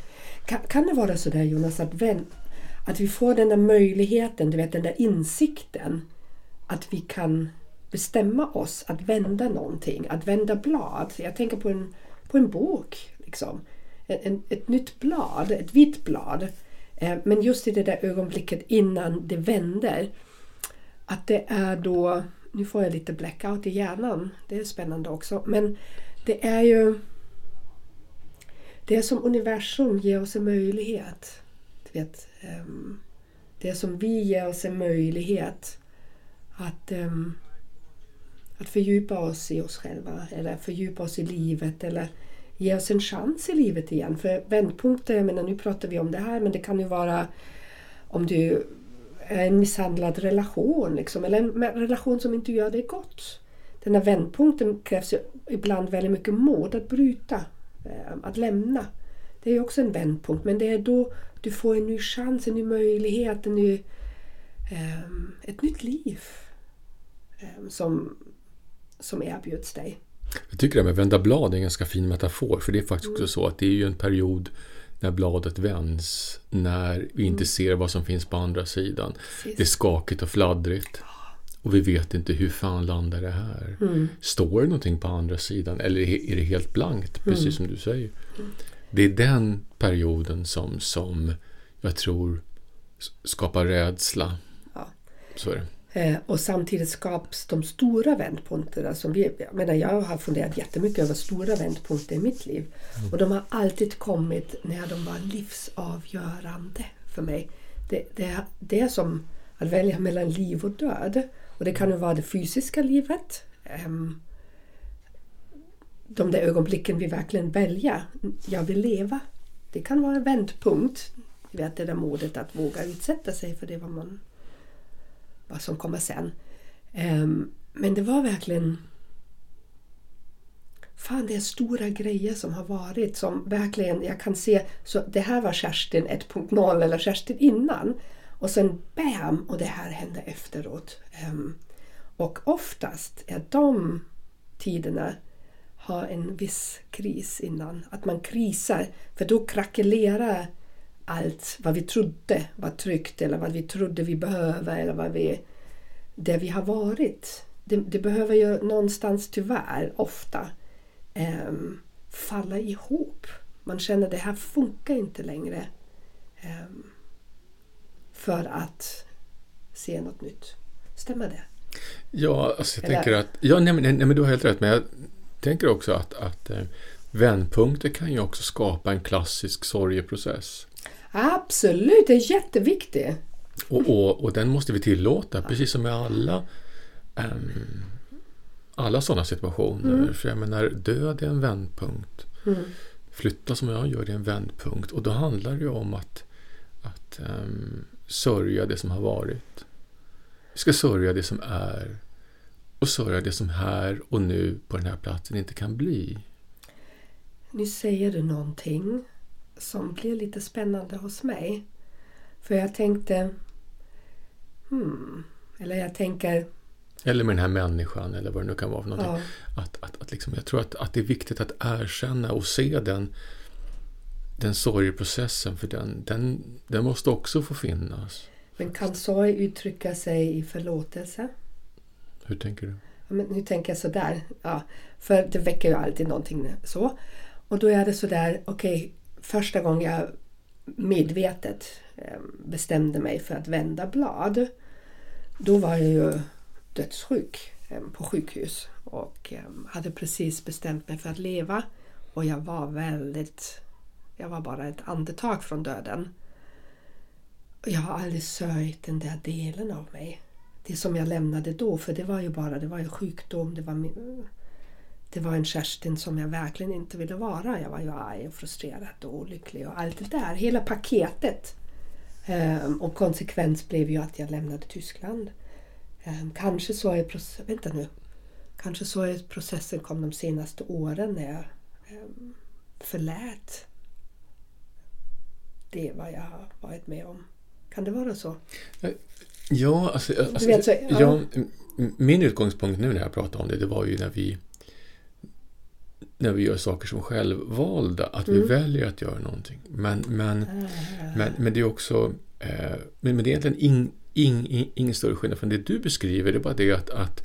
Kan, kan det vara så där Jonas att, vän, att vi får den där möjligheten, du vet den där insikten att vi kan bestämma oss att vända någonting, att vända blad. Jag tänker på en, på en bok. Liksom. En, en, ett nytt blad, ett vitt blad. Eh, men just i det där ögonblicket innan det vänder. Att det är då, nu får jag lite blackout i hjärnan, det är spännande också. Men det är ju det är som universum ger oss en möjlighet. Du vet, ehm, det är som vi ger oss en möjlighet att ehm, att fördjupa oss i oss själva eller fördjupa oss i livet eller ge oss en chans i livet igen. För vändpunkter, jag menar nu pratar vi om det här men det kan ju vara om du är en misshandlad relation liksom, eller en relation som inte gör dig gott. Den här vändpunkten krävs ju ibland väldigt mycket mod att bryta, eh, att lämna. Det är också en vändpunkt men det är då du får en ny chans, en ny möjlighet, en ny, um, ett nytt liv um, som, som erbjuds dig. Jag tycker det med vända blad är en ganska fin metafor. För det är faktiskt mm. också så att det är ju en period när bladet vänds. När vi inte mm. ser vad som finns på andra sidan. Precis. Det är skakigt och fladdrigt. Och vi vet inte hur fan landar det här. Mm. Står det någonting på andra sidan eller är det helt blankt? Precis mm. som du säger. Mm. Det är den perioden som, som jag tror skapar rädsla. Ja. Så är det. Eh, och samtidigt skapas de stora vändpunkterna. Som vi, jag, menar, jag har funderat jättemycket över stora vändpunkter i mitt liv. Mm. Och de har alltid kommit när de var livsavgörande för mig. Det, det, det är som att välja mellan liv och död. Och det kan ju vara det fysiska livet. Ehm, de där ögonblicken vi verkligen väljer. Jag vill leva. Det kan vara en vändpunkt. Du vet det där modet att våga utsätta sig för det vad man vad som kommer sen. Ehm, men det var verkligen Fan, det är stora grejer som har varit som verkligen, jag kan se, så det här var Kerstin 1.0 eller Kerstin innan. Och sen BAM! Och det här hände efteråt. Ehm, och oftast är de tiderna har en viss kris innan. Att man krisar, för då krackelerar allt vad vi trodde var tryggt eller vad vi trodde vi behöver eller vad vi, det vi har varit. Det, det behöver ju någonstans tyvärr ofta um, falla ihop. Man känner att det här funkar inte längre um, för att se något nytt. Stämmer det? Ja, alltså jag Eller? tänker att... Ja, nej, nej, nej, men du har helt rätt. Men jag tänker också att, att eh, vändpunkter kan ju också skapa en klassisk sorgeprocess. Absolut, det är jätteviktigt. Och, och, och den måste vi tillåta, precis som med alla um, alla sådana situationer. Mm. För jag menar, död är en vändpunkt. Mm. Flytta som jag gör är en vändpunkt. Och då handlar det ju om att, att um, sörja det som har varit. Vi ska sörja det som är och sörja det som här och nu på den här platsen inte kan bli. Nu säger du någonting som blir lite spännande hos mig. För jag tänkte... Hmm, eller jag tänker... Eller med den här människan eller vad det nu kan vara för någonting. Ja. Att, att, att liksom, jag tror att, att det är viktigt att erkänna och se den, den sorgeprocessen för den, den, den måste också få finnas. Men kan sorg uttrycka sig i förlåtelse? Hur tänker du? men nu tänker jag sådär. Ja, för det väcker ju alltid någonting så. Och då är det sådär, okej, okay, första gången jag medvetet eh, bestämde mig för att vända blad. Då var jag ju dödssjuk eh, på sjukhus och eh, hade precis bestämt mig för att leva. Och jag var väldigt... Jag var bara ett andetag från döden. Jag har aldrig sörjt den där delen av mig. det som jag lämnade då, för det var ju bara det var ju sjukdom, det var, min, det var en Kerstin som jag verkligen inte ville vara. Jag var ju arg och frustrerad och olycklig och allt det där, hela paketet. Um, och konsekvens blev ju att jag lämnade Tyskland. Um, kanske så är processen, vänta nu, kanske så är processen kom de senaste åren när jag um, förlät det vad jag har varit med om. Kan det vara så? Ja, alltså, alltså vet, så, ja. ja, min utgångspunkt nu när jag pratar om det, det var ju när vi när vi gör saker som självvalda, att Mm. vi väljer att göra någonting. Men, men, Ah. men, men det är också eh, men, men det är egentligen ing, ing, ing, ingen större skillnad från det du beskriver. Det är bara det att, att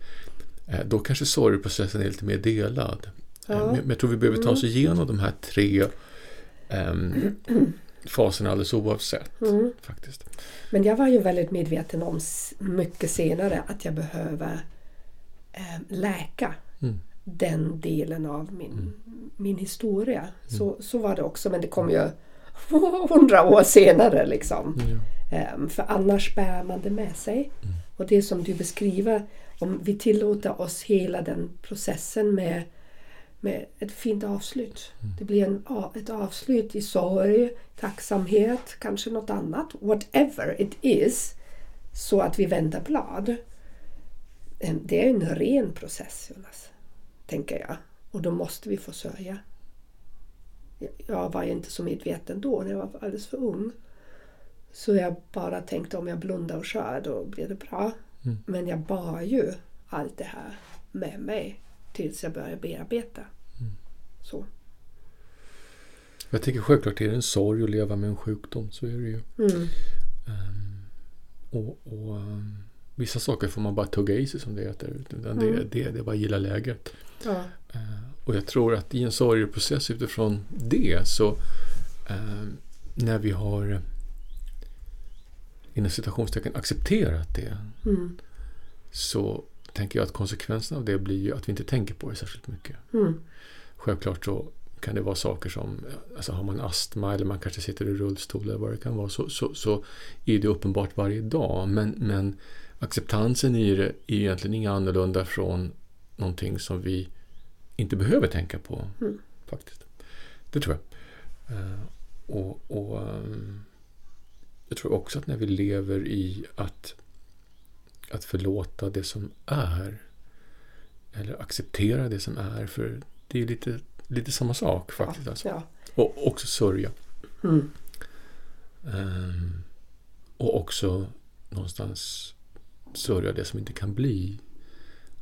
eh, då kanske sorgeprocessen är lite mer delad. Ja. Mm. Eh, Men, men jag tror vi behöver ta oss igenom de här tre faserna alldeles oavsett. Mm. Faktiskt. Men jag var ju väldigt medveten om mycket senare att jag behöver eh, läka Mm. den delen av min, min historia. Mm. Så, så var det också, men det kom ju hundra år senare. Liksom. Ja. Ehm, för annars bär man det med sig. Och det som du beskriver, om vi tillåter oss hela den processen med, med ett fint avslut. Det blir en, ett avslut i sorg, tacksamhet, kanske något annat. Whatever it is. Så att vi vänder blad. Det är en ren process, Jonas. Tänker jag. Och då måste vi få sörja. Jag var inte så medveten då när jag var alldeles för ung. Så jag bara tänkte om jag blundar och kör då blir det bra. Mm. Men jag bar ju allt det här med mig tills jag började bearbeta. Mm. Så. Jag tänker självklart är det en sorg att leva med en sjukdom, så är det ju. Mm. Ehm, och, och ehm, Vissa saker får man bara tugga i sig som det heter. Utan det, Mm. det, det är bara att gilla läget. Ja. Eh, och jag tror att i en sorgeprocess utifrån det så eh, när vi har inom citationstecken accepterat det Mm. så tänker jag att konsekvensen av det blir ju att vi inte tänker på det särskilt mycket. Mm. Självklart så kan det vara saker som, alltså har man astma eller man kanske sitter i rullstol eller vad det kan vara så, så, så är det uppenbart varje dag. Men, men acceptansen i det är egentligen inga annorlunda från någonting som vi inte behöver tänka på. Mm. faktiskt. Det tror jag. Eh, och, och ehm, Jag tror också att när vi lever i att, att förlåta det som är eller acceptera det som är, för det är lite, lite samma sak faktiskt. Ja. Alltså. Ja. Och också sörja. Mm. Ehm, och också någonstans sörja det som inte kan bli.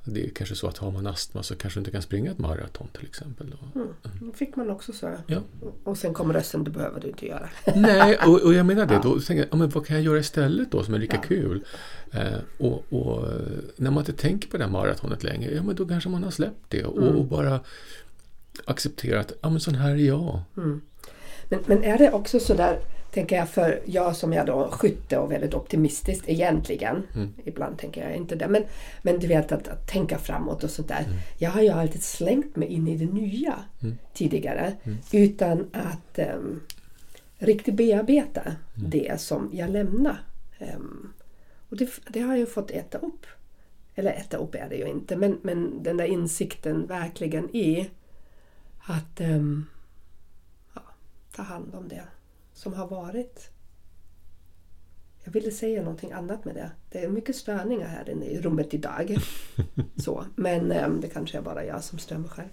Det är kanske så att har man astma så kanske du inte kan springa ett maraton till exempel. Då. Mm. Fick man också så. Ja. Och sen kommer rösten, det behöver du inte göra. Nej, och, och jag menar det. Ja. Då tänker jag, ja, men vad kan jag göra istället då som är lika Ja. kul? Eh, och, och eh, när man inte tänker på det här maratonet längre, ja men då kanske man har släppt det och, Mm. och bara accepterat, ja men sån här är jag. Mm. Men, men är det också så där, tänker jag, för jag som är då skytte och väldigt optimistisk egentligen. Mm. Ibland tänker jag inte det. Men, men du vet att, att tänka framåt och sånt där. Mm. Jag har ju alltid slängt mig in i det nya Mm. tidigare. Mm. Utan att um, riktigt bearbeta Mm. det som jag lämnar. Ehm, och det, det har jag ju fått äta upp. Eller äta upp är det ju inte. Men, men den där insikten verkligen i att ehm, ja, ta hand om det som har varit. Jag ville säga någonting annat med det. Det är mycket störningar här inne i rummet idag. Så, men ehm, det kanske är bara jag som stör mig själv.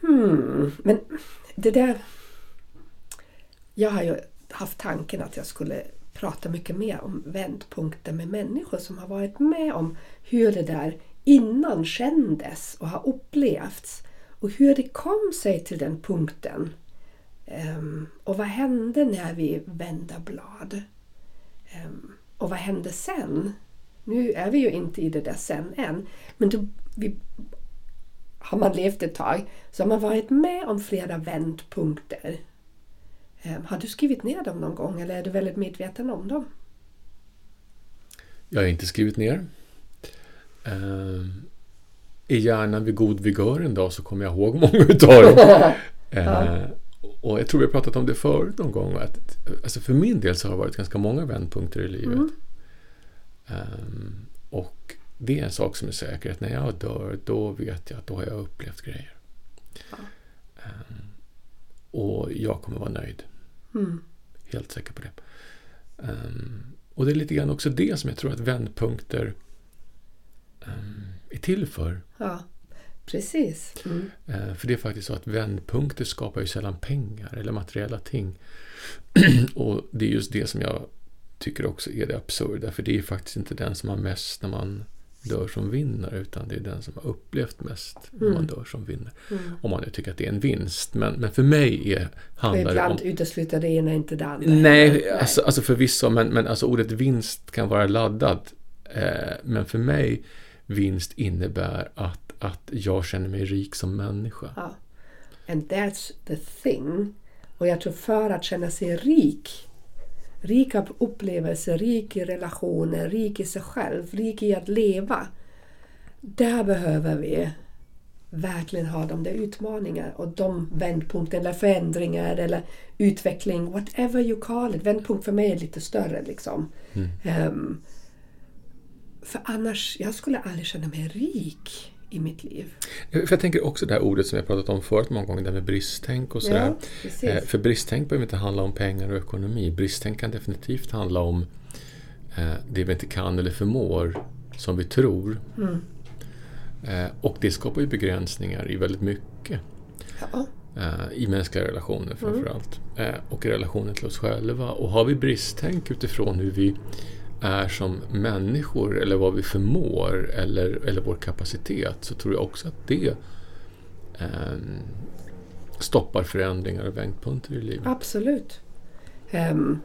Hmm, men det där... Jag har ju haft tanken att jag skulle prata mycket mer om vändpunkter med människor som har varit med om hur det där innan kändes och har upplevts. Och hur det kom sig till den punkten. Ehm, och vad hände när vi vände blad? Ehm, och vad hände sen? Nu är vi ju inte i det där sen än. Men då, vi, har man levt ett tag så har man varit med om flera vändpunkter. Ehm, har du skrivit ner dem någon gång eller är du väldigt medveten om dem? Jag har inte skrivit ner. Uh, är hjärnan vid god vigör en dag så kommer jag ihåg många utav dem. Eh, och jag tror vi har pratat om det förut någon gång. Att, alltså för min del så har det varit ganska många vändpunkter i livet. Mm. Um, och det är en sak som är säker, att när jag dör, då vet jag att då har jag upplevt grejer. Ja. Um, och jag kommer vara nöjd. Mm. Helt säker på det. Um, och det är lite grann också det som jag tror att vändpunkter är till för. Ja, precis. Mm. Uh, för det är faktiskt så att vändpunkter skapar ju sällan pengar eller materiella ting. och det är just det som jag tycker också är det absurda. För det är faktiskt inte den som har mest när man dör som vinner utan det är den som har upplevt mest när man mm. dör som vinner. Mm. Om man nu tycker att det är en vinst. Men, men för mig är, handlar det om... Ibland utesluter det ena inte det andra. Nej, Nej. Alltså, alltså förvisso, men, men alltså ordet vinst kan vara laddat. Eh, men för mig, vinst innebär att, att jag känner mig rik som människa. Ja. And that's the thing. Och jag tror för att känna sig rik rik av upplevelser, rik i relationer, rik i sig själv, rik i att leva. Där behöver vi verkligen ha de där utmaningarna och de vändpunkter eller förändringar eller utveckling, whatever you call it. Vändpunkt för mig är lite större liksom. Mm. Um, för annars, jag skulle aldrig känna mig rik i mitt liv. För jag tänker också det här ordet som vi har pratat om förut många gånger, det med bristtänk och sådär. Ja, eh, för bristtänk behöver inte handla om pengar och ekonomi. Bristtänk kan definitivt handla om eh, det vi inte kan eller förmår som vi tror. Mm. Eh, och det skapar ju begränsningar i väldigt mycket. Ja. I mänskliga relationer framförallt. Mm. Och i relationen till oss själva. Och har vi bristtänk utifrån hur vi är som människor eller vad vi förmår eller, eller vår kapacitet så tror jag också att det eh, stoppar förändringar och vändpunkter i livet. Absolut. Um,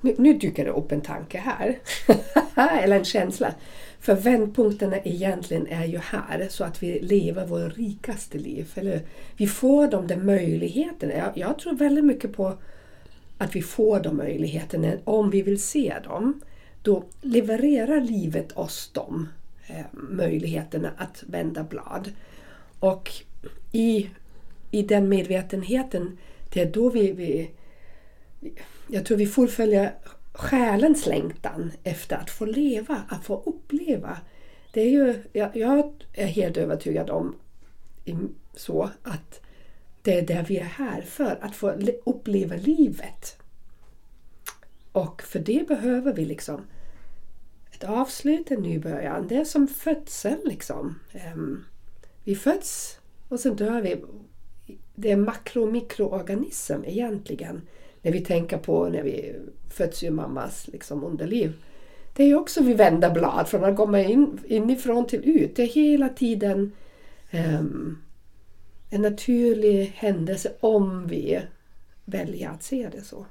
nu, nu dyker det upp en tanke här, eller en känsla. För vändpunkterna egentligen är ju här så att vi lever vårt rikaste liv. Eller vi får de där möjligheterna. Jag, jag tror väldigt mycket på att vi får de möjligheterna. Om vi vill se dem, då levererar livet oss de eh, möjligheterna att vända blad. Och i, i den medvetenheten, det är då vi, vi jag tror vi fullföljer själens längtan efter att få leva, att få uppleva. Det är ju, jag, jag är helt övertygad om så att det är det vi är här för, att få uppleva livet. Och för det behöver vi liksom ett avslut, en ny början. Det är som födseln liksom. Ehm, vi föds och sen dör vi. Det är makro och mikroorganism egentligen. När vi tänker på när vi föds ur mammas liksom, underliv. Det är ju också vi vänder blad från att komma in, inifrån till ut. Det är hela tiden um, en naturlig händelse om vi väljer att se det så.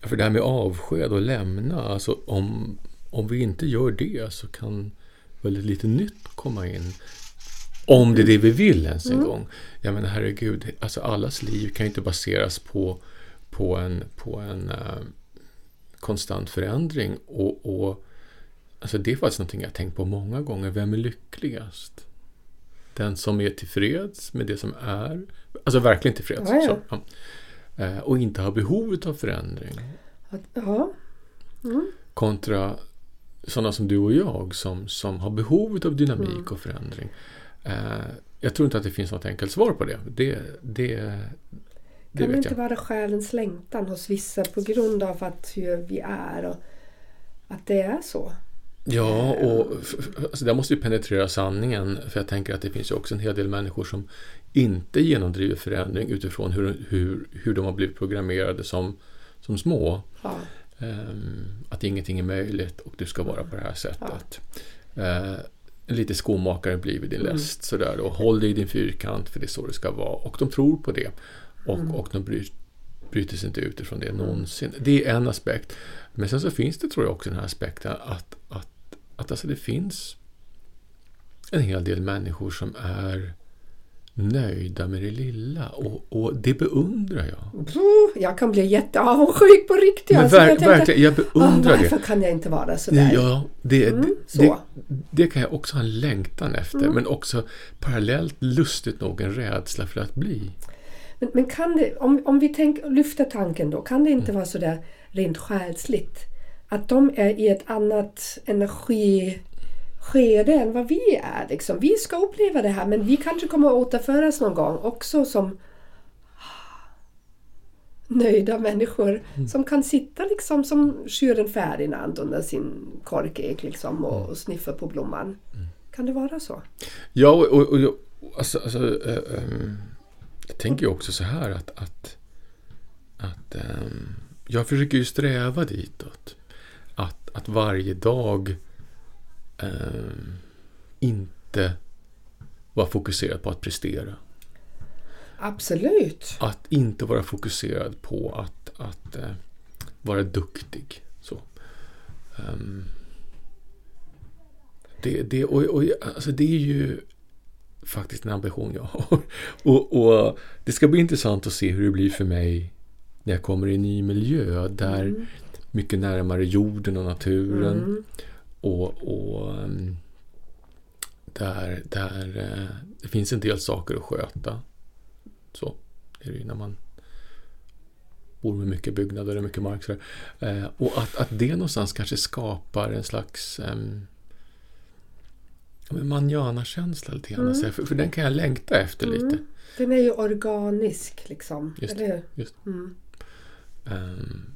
Ja, för det här med avsked och lämna, alltså om, om vi inte gör det så kan väldigt lite nytt komma in. Om det är det vi vill ens en mm. gång. Jag menar herregud, alltså allas liv kan ju inte baseras på, på en, på en uh, konstant förändring. Och, och alltså det är faktiskt någonting jag tänkt på många gånger. Vem är lyckligast? Den som är tillfreds med det som är. Alltså verkligen tillfreds. Ja, ja. Så, ja. Eh, och inte har behov av förändring. Ja. Mm. Kontra sådana som du och jag som, som har behov av dynamik mm. och förändring. Eh, jag tror inte att det finns något enkelt svar på det. Det, det, det kan det inte jag. vara själens längtan hos vissa på grund av att hur vi är och att det är så? Ja, och alltså där måste vi penetrera sanningen. För jag tänker att det finns ju också en hel del människor som inte genomdriver förändring utifrån hur, hur, hur de har blivit programmerade som, som små. Ja. Um, att ingenting är möjligt och du ska vara på det här sättet. Ja. Uh, lite skomakare blir vid din mm. läst. Sådär, och håll dig i din fyrkant för det är så det ska vara. Och de tror på det. Och, mm. och de bryr, bryter sig inte utifrån det någonsin. Det är en aspekt. Men sen så finns det tror jag också den här aspekten att, att att alltså det finns en hel del människor som är nöjda med det lilla och, och det beundrar jag. Jag kan bli jätteavundsjuk på riktigt. Men alltså, ver jag tänkte, verkligen, jag beundrar oh, varför det. kan jag inte vara sådär? Ja, det, mm, det, det, det, kan jag också ha en längtan efter mm. men också parallellt lustigt nog en rädsla för att bli. Men, men kan det, om, om vi tänk, lyfter tanken då, kan det inte mm. vara sådär rent själsligt att de är i ett annat energiskede än vad vi är. Liksom. Vi ska uppleva det här men vi kanske kommer att återföras någon gång också som nöjda människor Mm. som kan sitta liksom som tjuren Ferdinand under sin korkek liksom, och, Mm. och sniffa på blomman. Kan det vara så? Ja, och, och, och alltså, alltså, eh, ehm, jag tänker ju också så här att, att, att ehm, jag försöker ju sträva ditåt. Att, varje dag ehm, inte vara fokuserad på att prestera. Absolut. Att inte vara fokuserad på att, att eh, vara duktig. Så. Ehm, det, det, och, och, alltså det är ju faktiskt en ambition jag har. Och, och det ska bli intressant att se hur det blir för mig när jag kommer i en ny miljö där mycket närmare jorden och naturen Mm. och, och ehm, där, där eh, det finns en del saker att sköta. Så är det ju när man bor med mycket byggnader och mycket mark. Så där. eh, och att, att det någonstans kanske skapar en slags um, manjana-känsla lite grann. Mm. För, för den kan jag längta efter lite. Mm. Den är ju organisk liksom. Just eller hur? just. Mm. Ehm,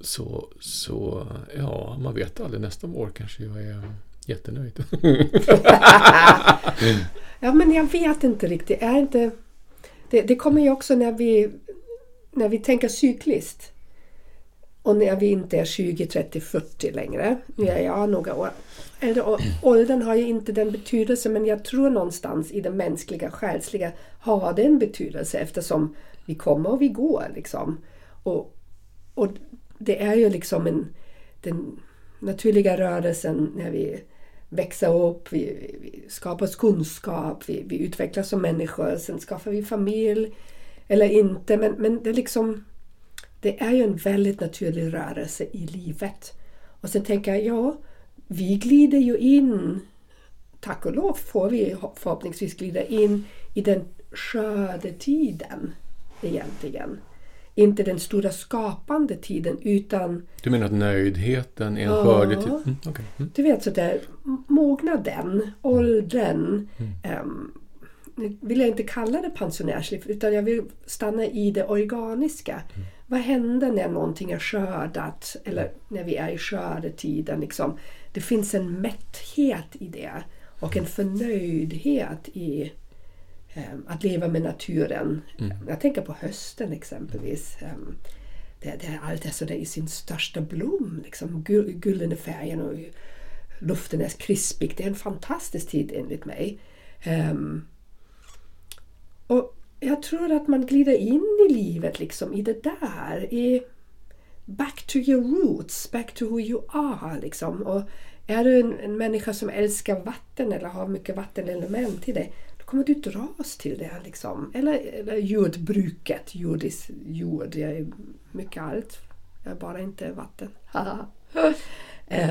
så, så ja, man vet aldrig. Nästa år kanske jag är jättenöjd. Ja men jag vet inte riktigt. Är inte, det, det kommer ju också när vi, när vi tänker cykliskt. Och när vi inte är 20, 30, 40 längre. Nu är jag några år äldre. Och åldern har ju inte den betydelse men jag tror någonstans i det mänskliga, själsliga har det en betydelse eftersom vi kommer och vi går. Liksom. Och, och det är ju liksom en, den naturliga rörelsen när vi växer upp, vi, vi skapar oss kunskap, vi, vi utvecklas som människor, sen skaffar vi familj eller inte. Men, men det är liksom det är ju en väldigt naturlig rörelse i livet. Och sen tänker jag, ja, vi glider ju in, tack och lov får vi förhoppningsvis glida in i den skördetiden egentligen. Inte den stora skapande tiden utan Du menar att nöjdheten är en Ja. skördetid? Mm, okej. mm. du vet sådär mognaden, åldern. Um, nu vill jag inte kalla det pensionärsliv utan jag vill stanna i det organiska. Vad händer när någonting är skördat eller när vi är i skördetiden? Liksom? Det finns en mätthet i det och en förnöjdhet i att leva med naturen. Jag tänker på hösten exempelvis. Um, det, det, allt är sådär i sin största blom. Liksom. Gul, gyllene färgen och luften är krispig. Det är en fantastisk tid enligt mig. Um, och jag tror att man glider in i livet liksom i det där. I back to your roots, back to who you are. Liksom. Och är du en, en människa som älskar vatten eller har mycket vattenelement i dig, kommer du dras till det. Liksom. Eller, eller jordbruket, jordis, jord. Jag är mycket allt. Jag är bara inte vatten.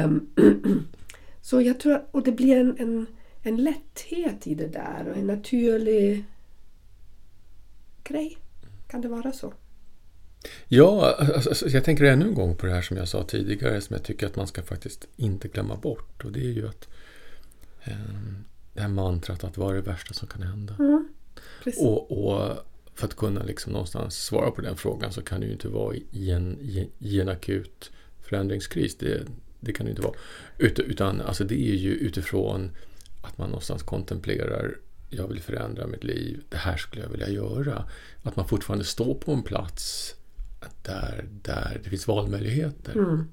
um, så jag tror, och det blir en, en, en lätthet i det där och en naturlig grej. Kan det vara så? Ja, alltså, alltså, alltså, jag tänker ännu en gång på det här som jag sa tidigare som jag tycker att man ska faktiskt inte glömma bort. Och det är ju att eh, det här mantrat att vad är det värsta som kan hända? Mm. Och, och för att kunna liksom någonstans svara på den frågan så kan det ju inte vara i en, i, en akut förändringskris. Det, det kan det inte vara. Utan, utan alltså det är ju utifrån att man någonstans kontemplerar jag vill förändra mitt liv, det här skulle jag vilja göra. Att man fortfarande står på en plats där, där det finns valmöjligheter. Mm.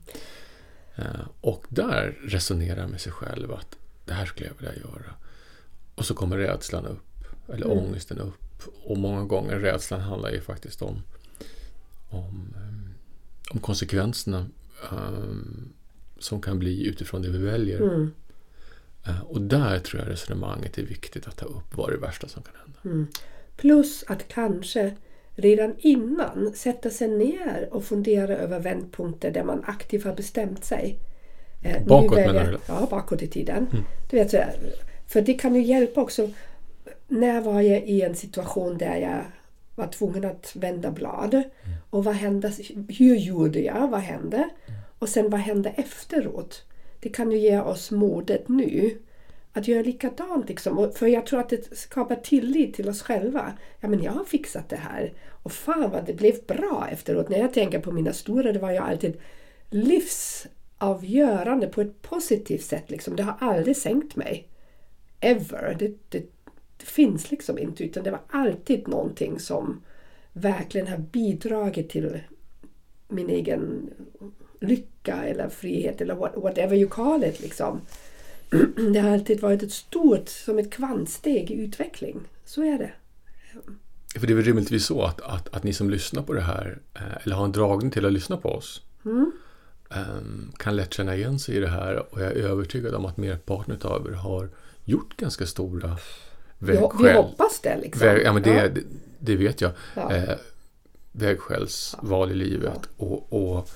Eh, Och där resonerar med sig själv att det här skulle jag vilja göra. Och så kommer rädslan upp, eller Mm. ångesten upp. Och många gånger rädslan handlar ju faktiskt om, om, eh, om konsekvenserna eh, som kan bli utifrån det vi väljer. Mm. Eh, Och där tror jag resonemanget är viktigt att ta upp. Vad är det värsta som kan hända? Mm. Plus att kanske redan innan sätta sig ner och fundera över vändpunkter där man aktivt har bestämt sig. Eh, Bakåt menar du? Ja, bakåt i tiden. Du vet, så för det kan ju hjälpa också. När var jag i en situation där jag var tvungen att vända blad? Och vad hände? Hur gjorde jag? Vad hände? Och sen vad händer efteråt? Det kan ju ge oss modet nu att göra likadant. Liksom. För jag tror att det skapar tillit till oss själva. Ja, men jag har fixat det här. Och fan vad det blev bra efteråt. När jag tänker på mina stora, det var ju alltid livsavgörande på ett positivt sätt. Liksom. Det har aldrig sänkt mig. Ever. Det, det, det finns liksom inte. Utan det var alltid någonting som verkligen har bidragit till min egen lycka eller frihet eller whatever you call it. Liksom. Det har alltid varit ett stort, som ett kvantsteg i utveckling. Så är det. För det är väl rimligtvis så att, att, att ni som lyssnar på det här, eh, eller har en dragning till att lyssna på oss, Mm. ehm, kan lätt känna igen sig i det här och jag är övertygad om att merparten av er har gjort ganska stora Vi, vi vägskäl. hoppas det. Liksom. Väg, ja, men det, Ja. det, det vet jag. Ja. Eh, vägskälsval i livet. Och, och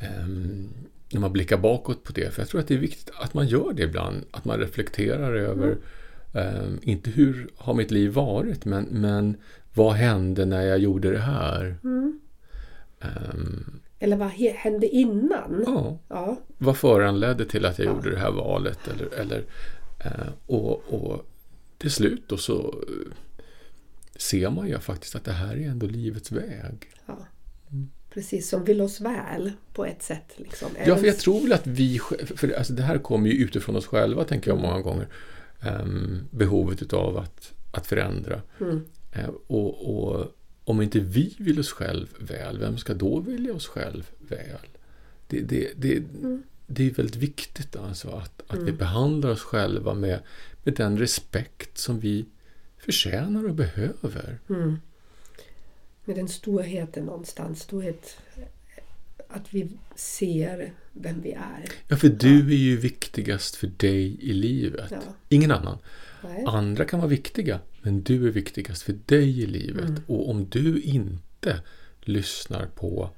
ehm, när man blickar bakåt på det. För jag tror att det är viktigt att man gör det ibland. Att man reflekterar över, ehm, inte hur har mitt liv varit, men, men vad hände när jag gjorde det här? Mm. Ehm, Eller vad hände innan? ja, Ja. vad föranledde till att jag Ja. gjorde det här valet? Eller, eller, eh, och, och till slut då så eh, ser man ju faktiskt att det här är ändå livets väg. ja. Precis, som vill oss väl på ett sätt. Liksom. Ja, för jag tror väl att vi för alltså det här kommer ju utifrån oss själva, tänker jag många gånger. Ehm, behovet utav att, att förändra. Mm. Eh, och, och om inte vi vill oss själv väl, vem ska då vilja oss själv väl? Det, det, det, Mm. Det är väldigt viktigt alltså att, att vi behandlar oss själva med, med den respekt som vi förtjänar och behöver. Mm. Med den storheten någonstans. Storhet, att vi ser vem vi är. Ja, för du är ju viktigast för dig i livet. Ja. Ingen annan. Nej. Andra kan vara viktiga, men du är viktigast för dig i livet. Mm. Och om du inte lyssnar på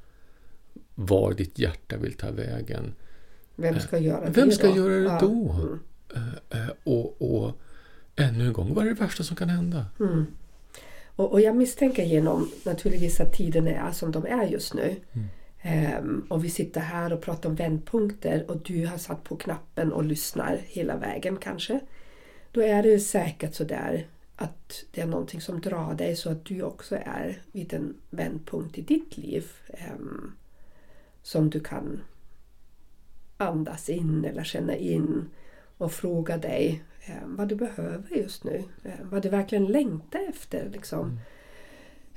var ditt hjärta vill ta vägen. Vem ska göra det Vem ska då? göra det Ja. då? Mm. Eh, eh, Och, och ännu en gång, vad är det värsta som kan hända? Mm. Och, och jag misstänker genom naturligtvis att tiden är som de är just nu. Mm. Ehm, och vi sitter här och pratar om vändpunkter och du har satt på knappen och lyssnar hela vägen kanske. Då är det säkert så där att det är någonting som drar dig så att du också är vid en vändpunkt i ditt liv. ehm, som du kan andas in eller känna in och fråga dig eh, vad du behöver just nu. Eh, vad du verkligen längtar efter. Liksom.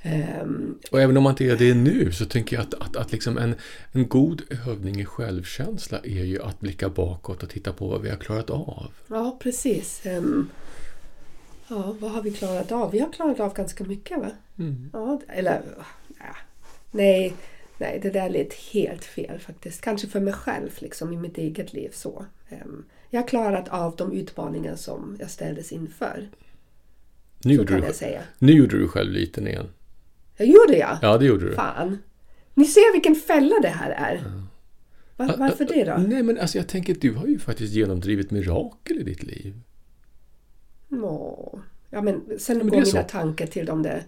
Ehm, Och även om man inte är det nu så tänker jag att, att, att liksom en, en god övning i självkänsla är ju att blicka bakåt och titta på vad vi har klarat av. ja, precis. Ehm, ja, vad har vi klarat av? Vi har klarat av ganska mycket va? Mm. Ja, eller ja, nej, nej, det där lät helt fel faktiskt. Kanske för mig själv liksom i mitt eget liv så. Ehm, jag har klarat av de utmaningar som jag ställdes inför. Nu, Så gjorde kan du, jag säga. nu gjorde du själv liten igen. Jag gjorde jag? Ja, det gjorde du. Fan. Ni ser vilken fälla det här är. Va- varför det då? Nej, men alltså jag tänker att du har ju faktiskt genomdrivit mirakel i ditt liv. Nå. Ja, men sen Ja, men går mina så. tankar till de där...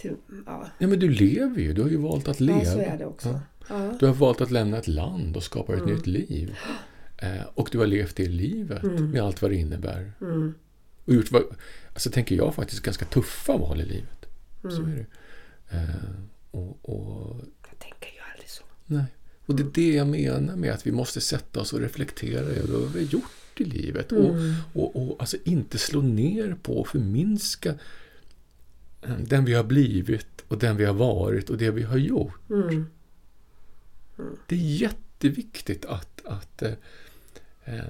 Till, ja, Ja, men du lever ju. Du har ju valt att leva. ja, så är det också. Ja. Du har valt att lämna ett land och skapa Mm. ett nytt liv. Eh, och du har levt det livet med allt vad det innebär. Mm. Och gjort, alltså tänker jag faktiskt, ganska tuffa val i livet. Mm. Så är det. Eh, och, och, Jag tänker ju aldrig så. nej. och det är det jag menar med att vi måste sätta oss och reflektera över vad vi har gjort i livet. Mm. Och, och, och alltså inte slå ner på och förminska den vi har blivit och den vi har varit och det vi har gjort. Mm. Det är jätteviktigt att, att eh, eh,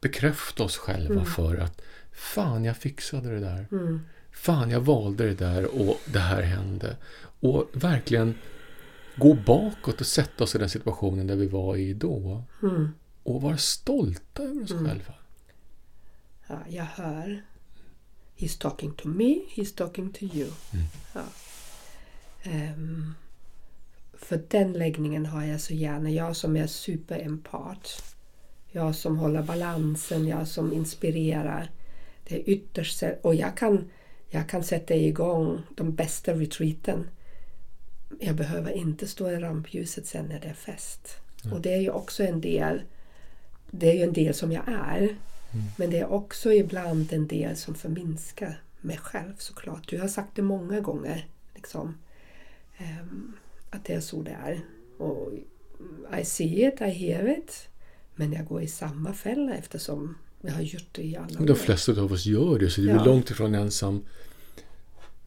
bekräfta oss själva för att fan, jag fixade det där. Mm. Fan, jag valde det där och det här hände. Och verkligen gå bakåt och sätta oss i den situationen där vi var i då. Mm. Och vara stolta över oss själva. Ja, jag hör. He's talking to me, he's talking to you. Ja. Ehm, för den läggningen har jag så gärna. Jag som är superempat. Jag som håller balansen, jag som inspirerar. Det är ytterst Och jag kan, jag kan sätta igång de bästa retreaten. Jag behöver inte stå i rampljuset sen när det är fest. Och det är ju också en del Det är ju en del som jag är. Mm. Men det är också ibland en del som förminskar mig själv såklart. Du har sagt det många gånger. Liksom, ehm, att det är så det är. Och I see it, I hear it. Men jag går i samma fälla eftersom jag har gjort det i alla Men de år. flesta av oss gör det, så du är Ja. långt ifrån ensam,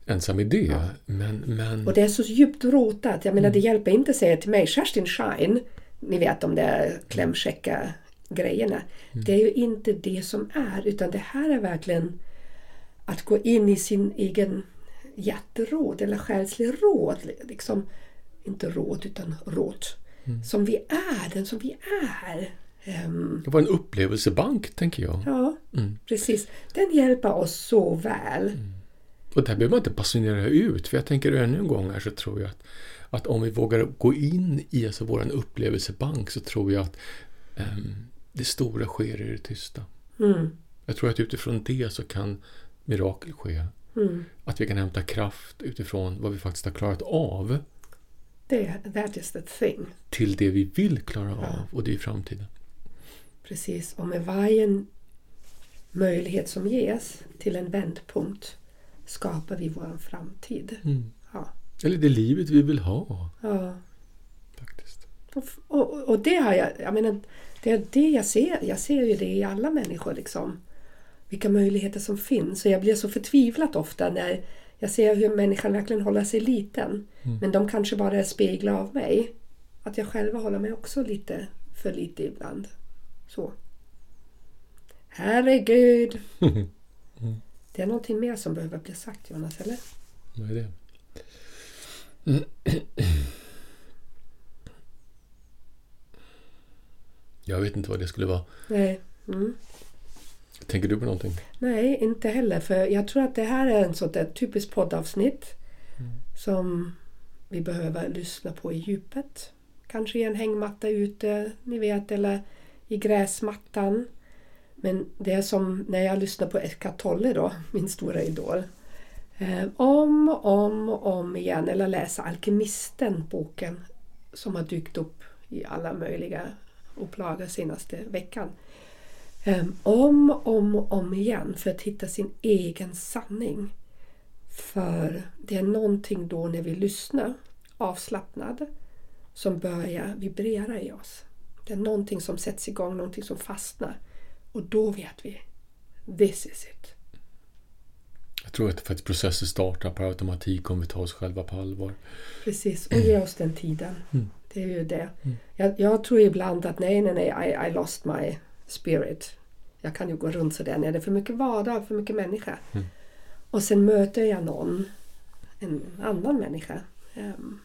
ensam i det. Men, men Och det är så djupt rotat. Jag menar Mm. det hjälper inte att säga till mig Kerstin Schein, ni vet de där klämkäcka grejerna. Mm. Det är ju inte det som är utan det här är verkligen att gå in i sin egen hjärteråd eller själslig råd. Liksom, inte råd utan råd. Mm. Som vi är, den som vi är. Ehm, det var en upplevelsebank, tänker jag. ja, Mm. precis. Den hjälper oss så väl. Och det här behöver man inte basunera ut, för jag tänker ännu en gång här så tror jag att, att om vi vågar gå in i alltså vår upplevelsebank så tror jag att ehm, det stora sker i det tysta. Mm, Jag tror att utifrån det så kan mirakel ske. mm. Att vi kan hämta kraft utifrån vad vi faktiskt har klarat av Det, that is the thing. till det vi vill klara av och det är i framtiden. Precis, och med varje möjlighet som ges till en vändpunkt skapar vi vår framtid. Mm. Ja. Eller det livet vi vill ha, Ja. faktiskt. Och, och, och det har jag, jag menar, det är det jag ser. Jag ser ju det i alla människor liksom. Vilka möjligheter som finns. Och jag blir så förtvivlat ofta när jag ser hur människan verkligen håller sig liten. Men de kanske bara är speglar av mig. Att jag själva håller mig också lite för lite ibland. Så. Herregud! Det är någonting mer som behöver bli sagt Jonas, eller? Vad är det? Jag vet inte vad det skulle vara. Nej. Mm. Tänker du på någonting? Nej, inte heller. För jag tror att det här är en sånt där typiskt poddavsnitt som vi behöver lyssna på i djupet. Kanske i en hängmatta ute, ni vet, eller i gräsmattan. Men det är som när jag lyssnar på Eckhart då, min stora idol. Eh, om och om och om igen, eller läsa Alkemisten, boken som har dykt upp i alla möjliga upplagor senaste veckan. Um, om och om, och om igen för att hitta sin egen sanning. För det är någonting då när vi lyssnar avslappnad som börjar vibrera i oss. Det är någonting som sätts igång, någonting som fastnar. Och då vet vi, this is it. Jag tror att faktiskt processer startar på automatik om vi tar oss själva på allvar. Precis, och ge oss den tiden. Mm. Det är ju det. Jag, jag tror ibland att nej, nej, nej, I, I lost my spirit. Jag kan ju gå runt sådär när det är för mycket vardag, för mycket människa. Mm. Och sen möter jag någon, en annan människa. ehm,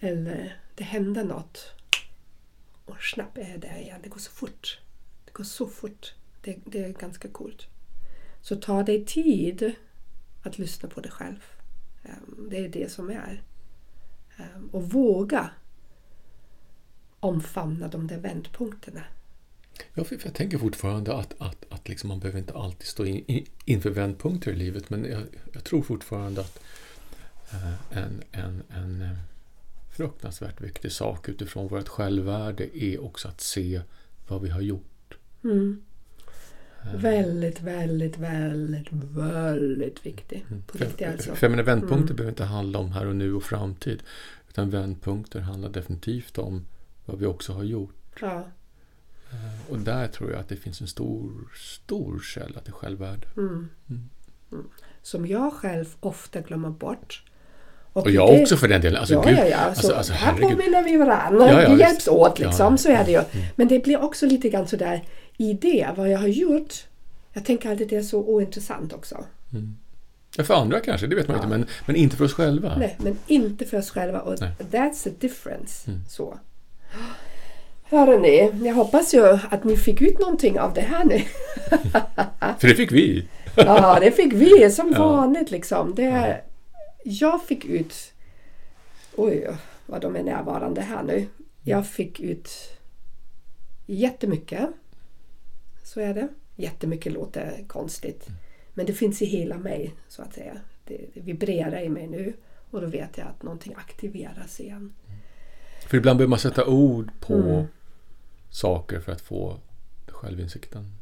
eller det händer något. Och snabbt är jag där igen. Det går så fort. Det går så fort. Det, det är ganska coolt. Så ta dig tid att lyssna på dig själv. Ehm, Det är det som är. Ehm, Och våga omfamna de där vändpunkterna. Ja, för jag tänker fortfarande att, att, att liksom man behöver inte alltid stå in, in, inför vändpunkter i livet men jag, jag tror fortfarande att eh, en, en, en eh, fruktansvärt viktig sak utifrån vårt självvärde är också att se vad vi har gjort. Mm. Väldigt, väldigt, väldigt, väldigt viktig. På För, riktigt alltså. för jag menar, vändpunkter behöver inte handla om här och nu och framtid utan vändpunkter handlar definitivt om vad vi också har gjort. Ja. Och där tror jag att det finns en stor, stor källa till självvärde. Mm. Mm. Som jag själv ofta glömmer bort. Och jag det- också för den delen. Alltså, ja, gud, ja, ja. Så alltså, alltså, här herregud. påminner vi varandra. Ja, ja, vi hjälps åt liksom. Så är det ju. Mm. Men det blir också lite grann sådär i det, vad jag har gjort. Jag tänker alltid det är så ointressant också. Ja, för andra kanske, det vet man inte, men, men inte för oss själva. Nej, men inte för oss själva. Och Nej. that's the difference. Mm. Så. Hörrni, jag hoppas ju att ni fick ut någonting av det här nu. För det fick vi. Ja, det fick vi som Ja. vanligt liksom. Det, jag fick ut... Oj, vad de är närvarande här nu. Jag fick ut jättemycket. Så är det. Jättemycket låter konstigt. Men det finns i hela mig, så att säga. Det, det vibrerar i mig nu och då vet jag att någonting aktiveras igen. För ibland behöver man sätta ord på Mm. saker för att få självinsikten.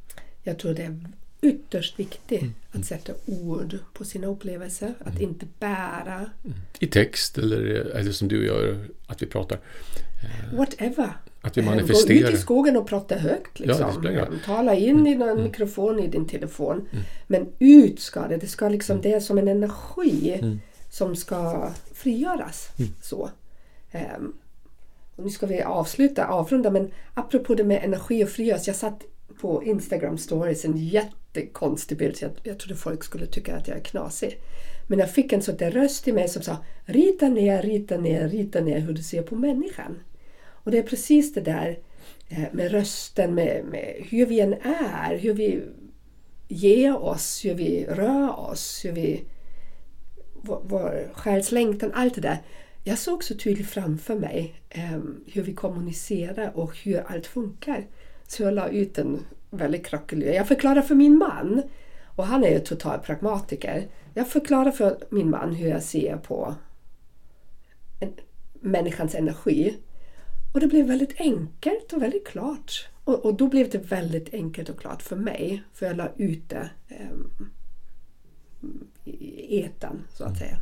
Jag tror det är ytterst viktigt Mm. att sätta ord på sina upplevelser. Att inte bära I text eller, eller som du gör, att vi pratar. whatever. Att vi Eh, Gå ut manifesterar. i skogen och prata högt. Ja, Liksom. ingen roll. Tala in i någon mikrofon i din telefon. Men ut ska det. Det ska liksom, det är som en energi som ska frigöras. Så. Ehm, och nu ska vi avsluta, avrunda, men apropå det med energi och frigöras. Jag satt på Instagram stories, en jättekonstig bild. så Jag, jag trodde folk skulle tycka att jag är knasig. Men jag fick en sån där röst i mig som sa rita ner, rita ner, rita ner hur du ser på människan. Och det är precis det där eh, med rösten, med, med hur vi än är, hur vi ger oss, hur vi rör oss, hur vi vår, vår själslängtan, allt det där. Jag såg så tydligt framför mig eh, hur vi kommunicerar och hur allt funkar. Så jag la ut en väldigt krackelur. Jag förklarar för min man, och han är ju total pragmatiker. Jag förklarar för min man hur jag ser på en, människans energi. Och det blev väldigt enkelt och väldigt klart. Och, och då blev det väldigt enkelt och klart för mig. För jag la ut det ehm, i etan så att säga.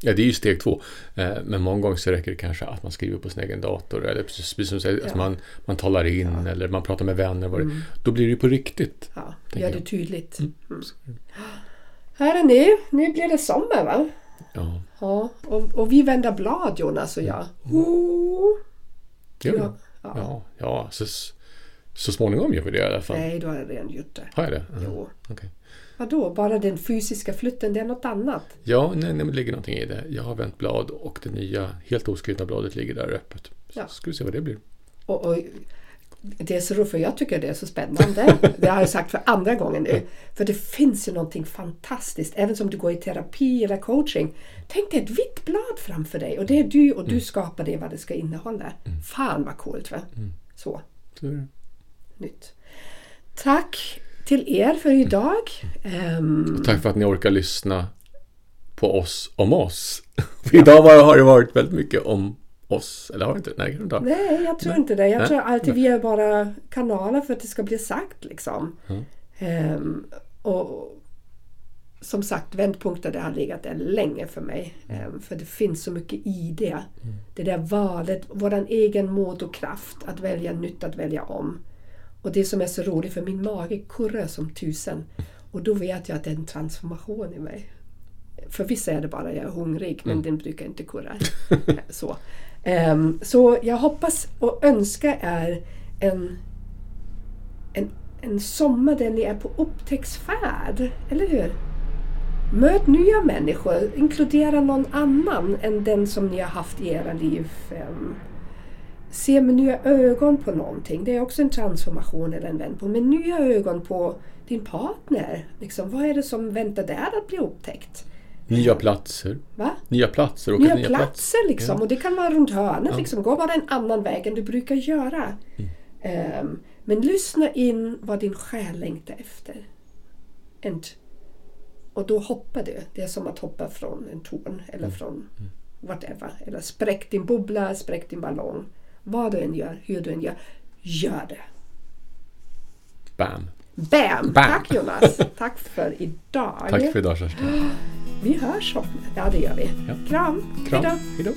Ja, det är ju steg två. Eh, Men många gånger så räcker det kanske att man skriver på sin egen dator eller precis som säger, att Ja. man, man talar in eller man pratar med vänner. Vad det, Då blir det ju på riktigt. Ja, Tänker gör det tydligt. Mm. Här är ni. Nu blir det sommar va? Ja, Ja, och, och vi vänder blad Jonas och jag. Oh. gör det. Ja, ja. Ja, ja så, så småningom gör vi det i alla fall. Nej, då har jag redan gjort det. Har jag det? Ja, Jo. okej. Vadå, bara den fysiska flytten, det är något annat? Ja, nej, nej, det ligger någonting i det. Jag har vänt blad och det nya, helt oskrivna bladet ligger där öppet. Så Ja. ska vi se vad det blir. Och, och det är så roligt för jag tycker det är så spännande. Det har jag sagt för andra gången nu. För det finns ju någonting fantastiskt. Även som du går i terapi eller coaching. Tänk dig ett vitt blad framför dig och det är du och du skapar det vad det ska innehålla. Fan vad coolt va? Så, Så det. nytt. Tack till er för idag. Ehm, Tack för att ni orkar lyssna på oss om oss. För idag var, har det varit väldigt mycket om oss. Eller har det inte? Nej, inte. Nej, jag tror inte det. Jag Nej. tror alltid vi är bara kanaler för att det ska bli sagt. Liksom. Ehm, och som sagt, vändpunkter det har legat där länge för mig. Ehm, för det finns så mycket i det. Det där valet, våran egen mod och kraft att välja nytt, att välja om. Och det som är så roligt, för min mage kurrar som tusen. Och då vet jag att det är en transformation i mig. För vissa är det bara jag är hungrig, men den brukar inte kurra. så. Ehm, så jag hoppas och önskar är en, en, en sommar där ni är på upptäcktsfärd, eller hur? Möt nya människor, inkludera någon annan än den som ni har haft i era liv. Ehm, se med nya ögon på någonting. Det är också en transformation eller en vändpunkt. Med nya ögon på din partner. Liksom, vad är det som väntar där att bli upptäckt? Nya platser. Va? Nya platser. åka Nya, till platser liksom. Ja. Och det kan vara runt hörnet. Liksom. Gå bara en annan väg än du brukar göra. Mm. Ehm, men lyssna in vad din själ längtar efter. And, och då hoppar du. Det är som att hoppa från en torn eller Mm. från whatever. Eller spräck din bubbla, spräck din ballong. Vad du än gör, hur du än gör. Gör det. Bam. Bam! Bam. Tack Jonas! Tack för idag. Tack för idag Kerstin. Vi hörs. Ja, det gör vi. Ja. Kram! Kram. Hejdå. Hejdå.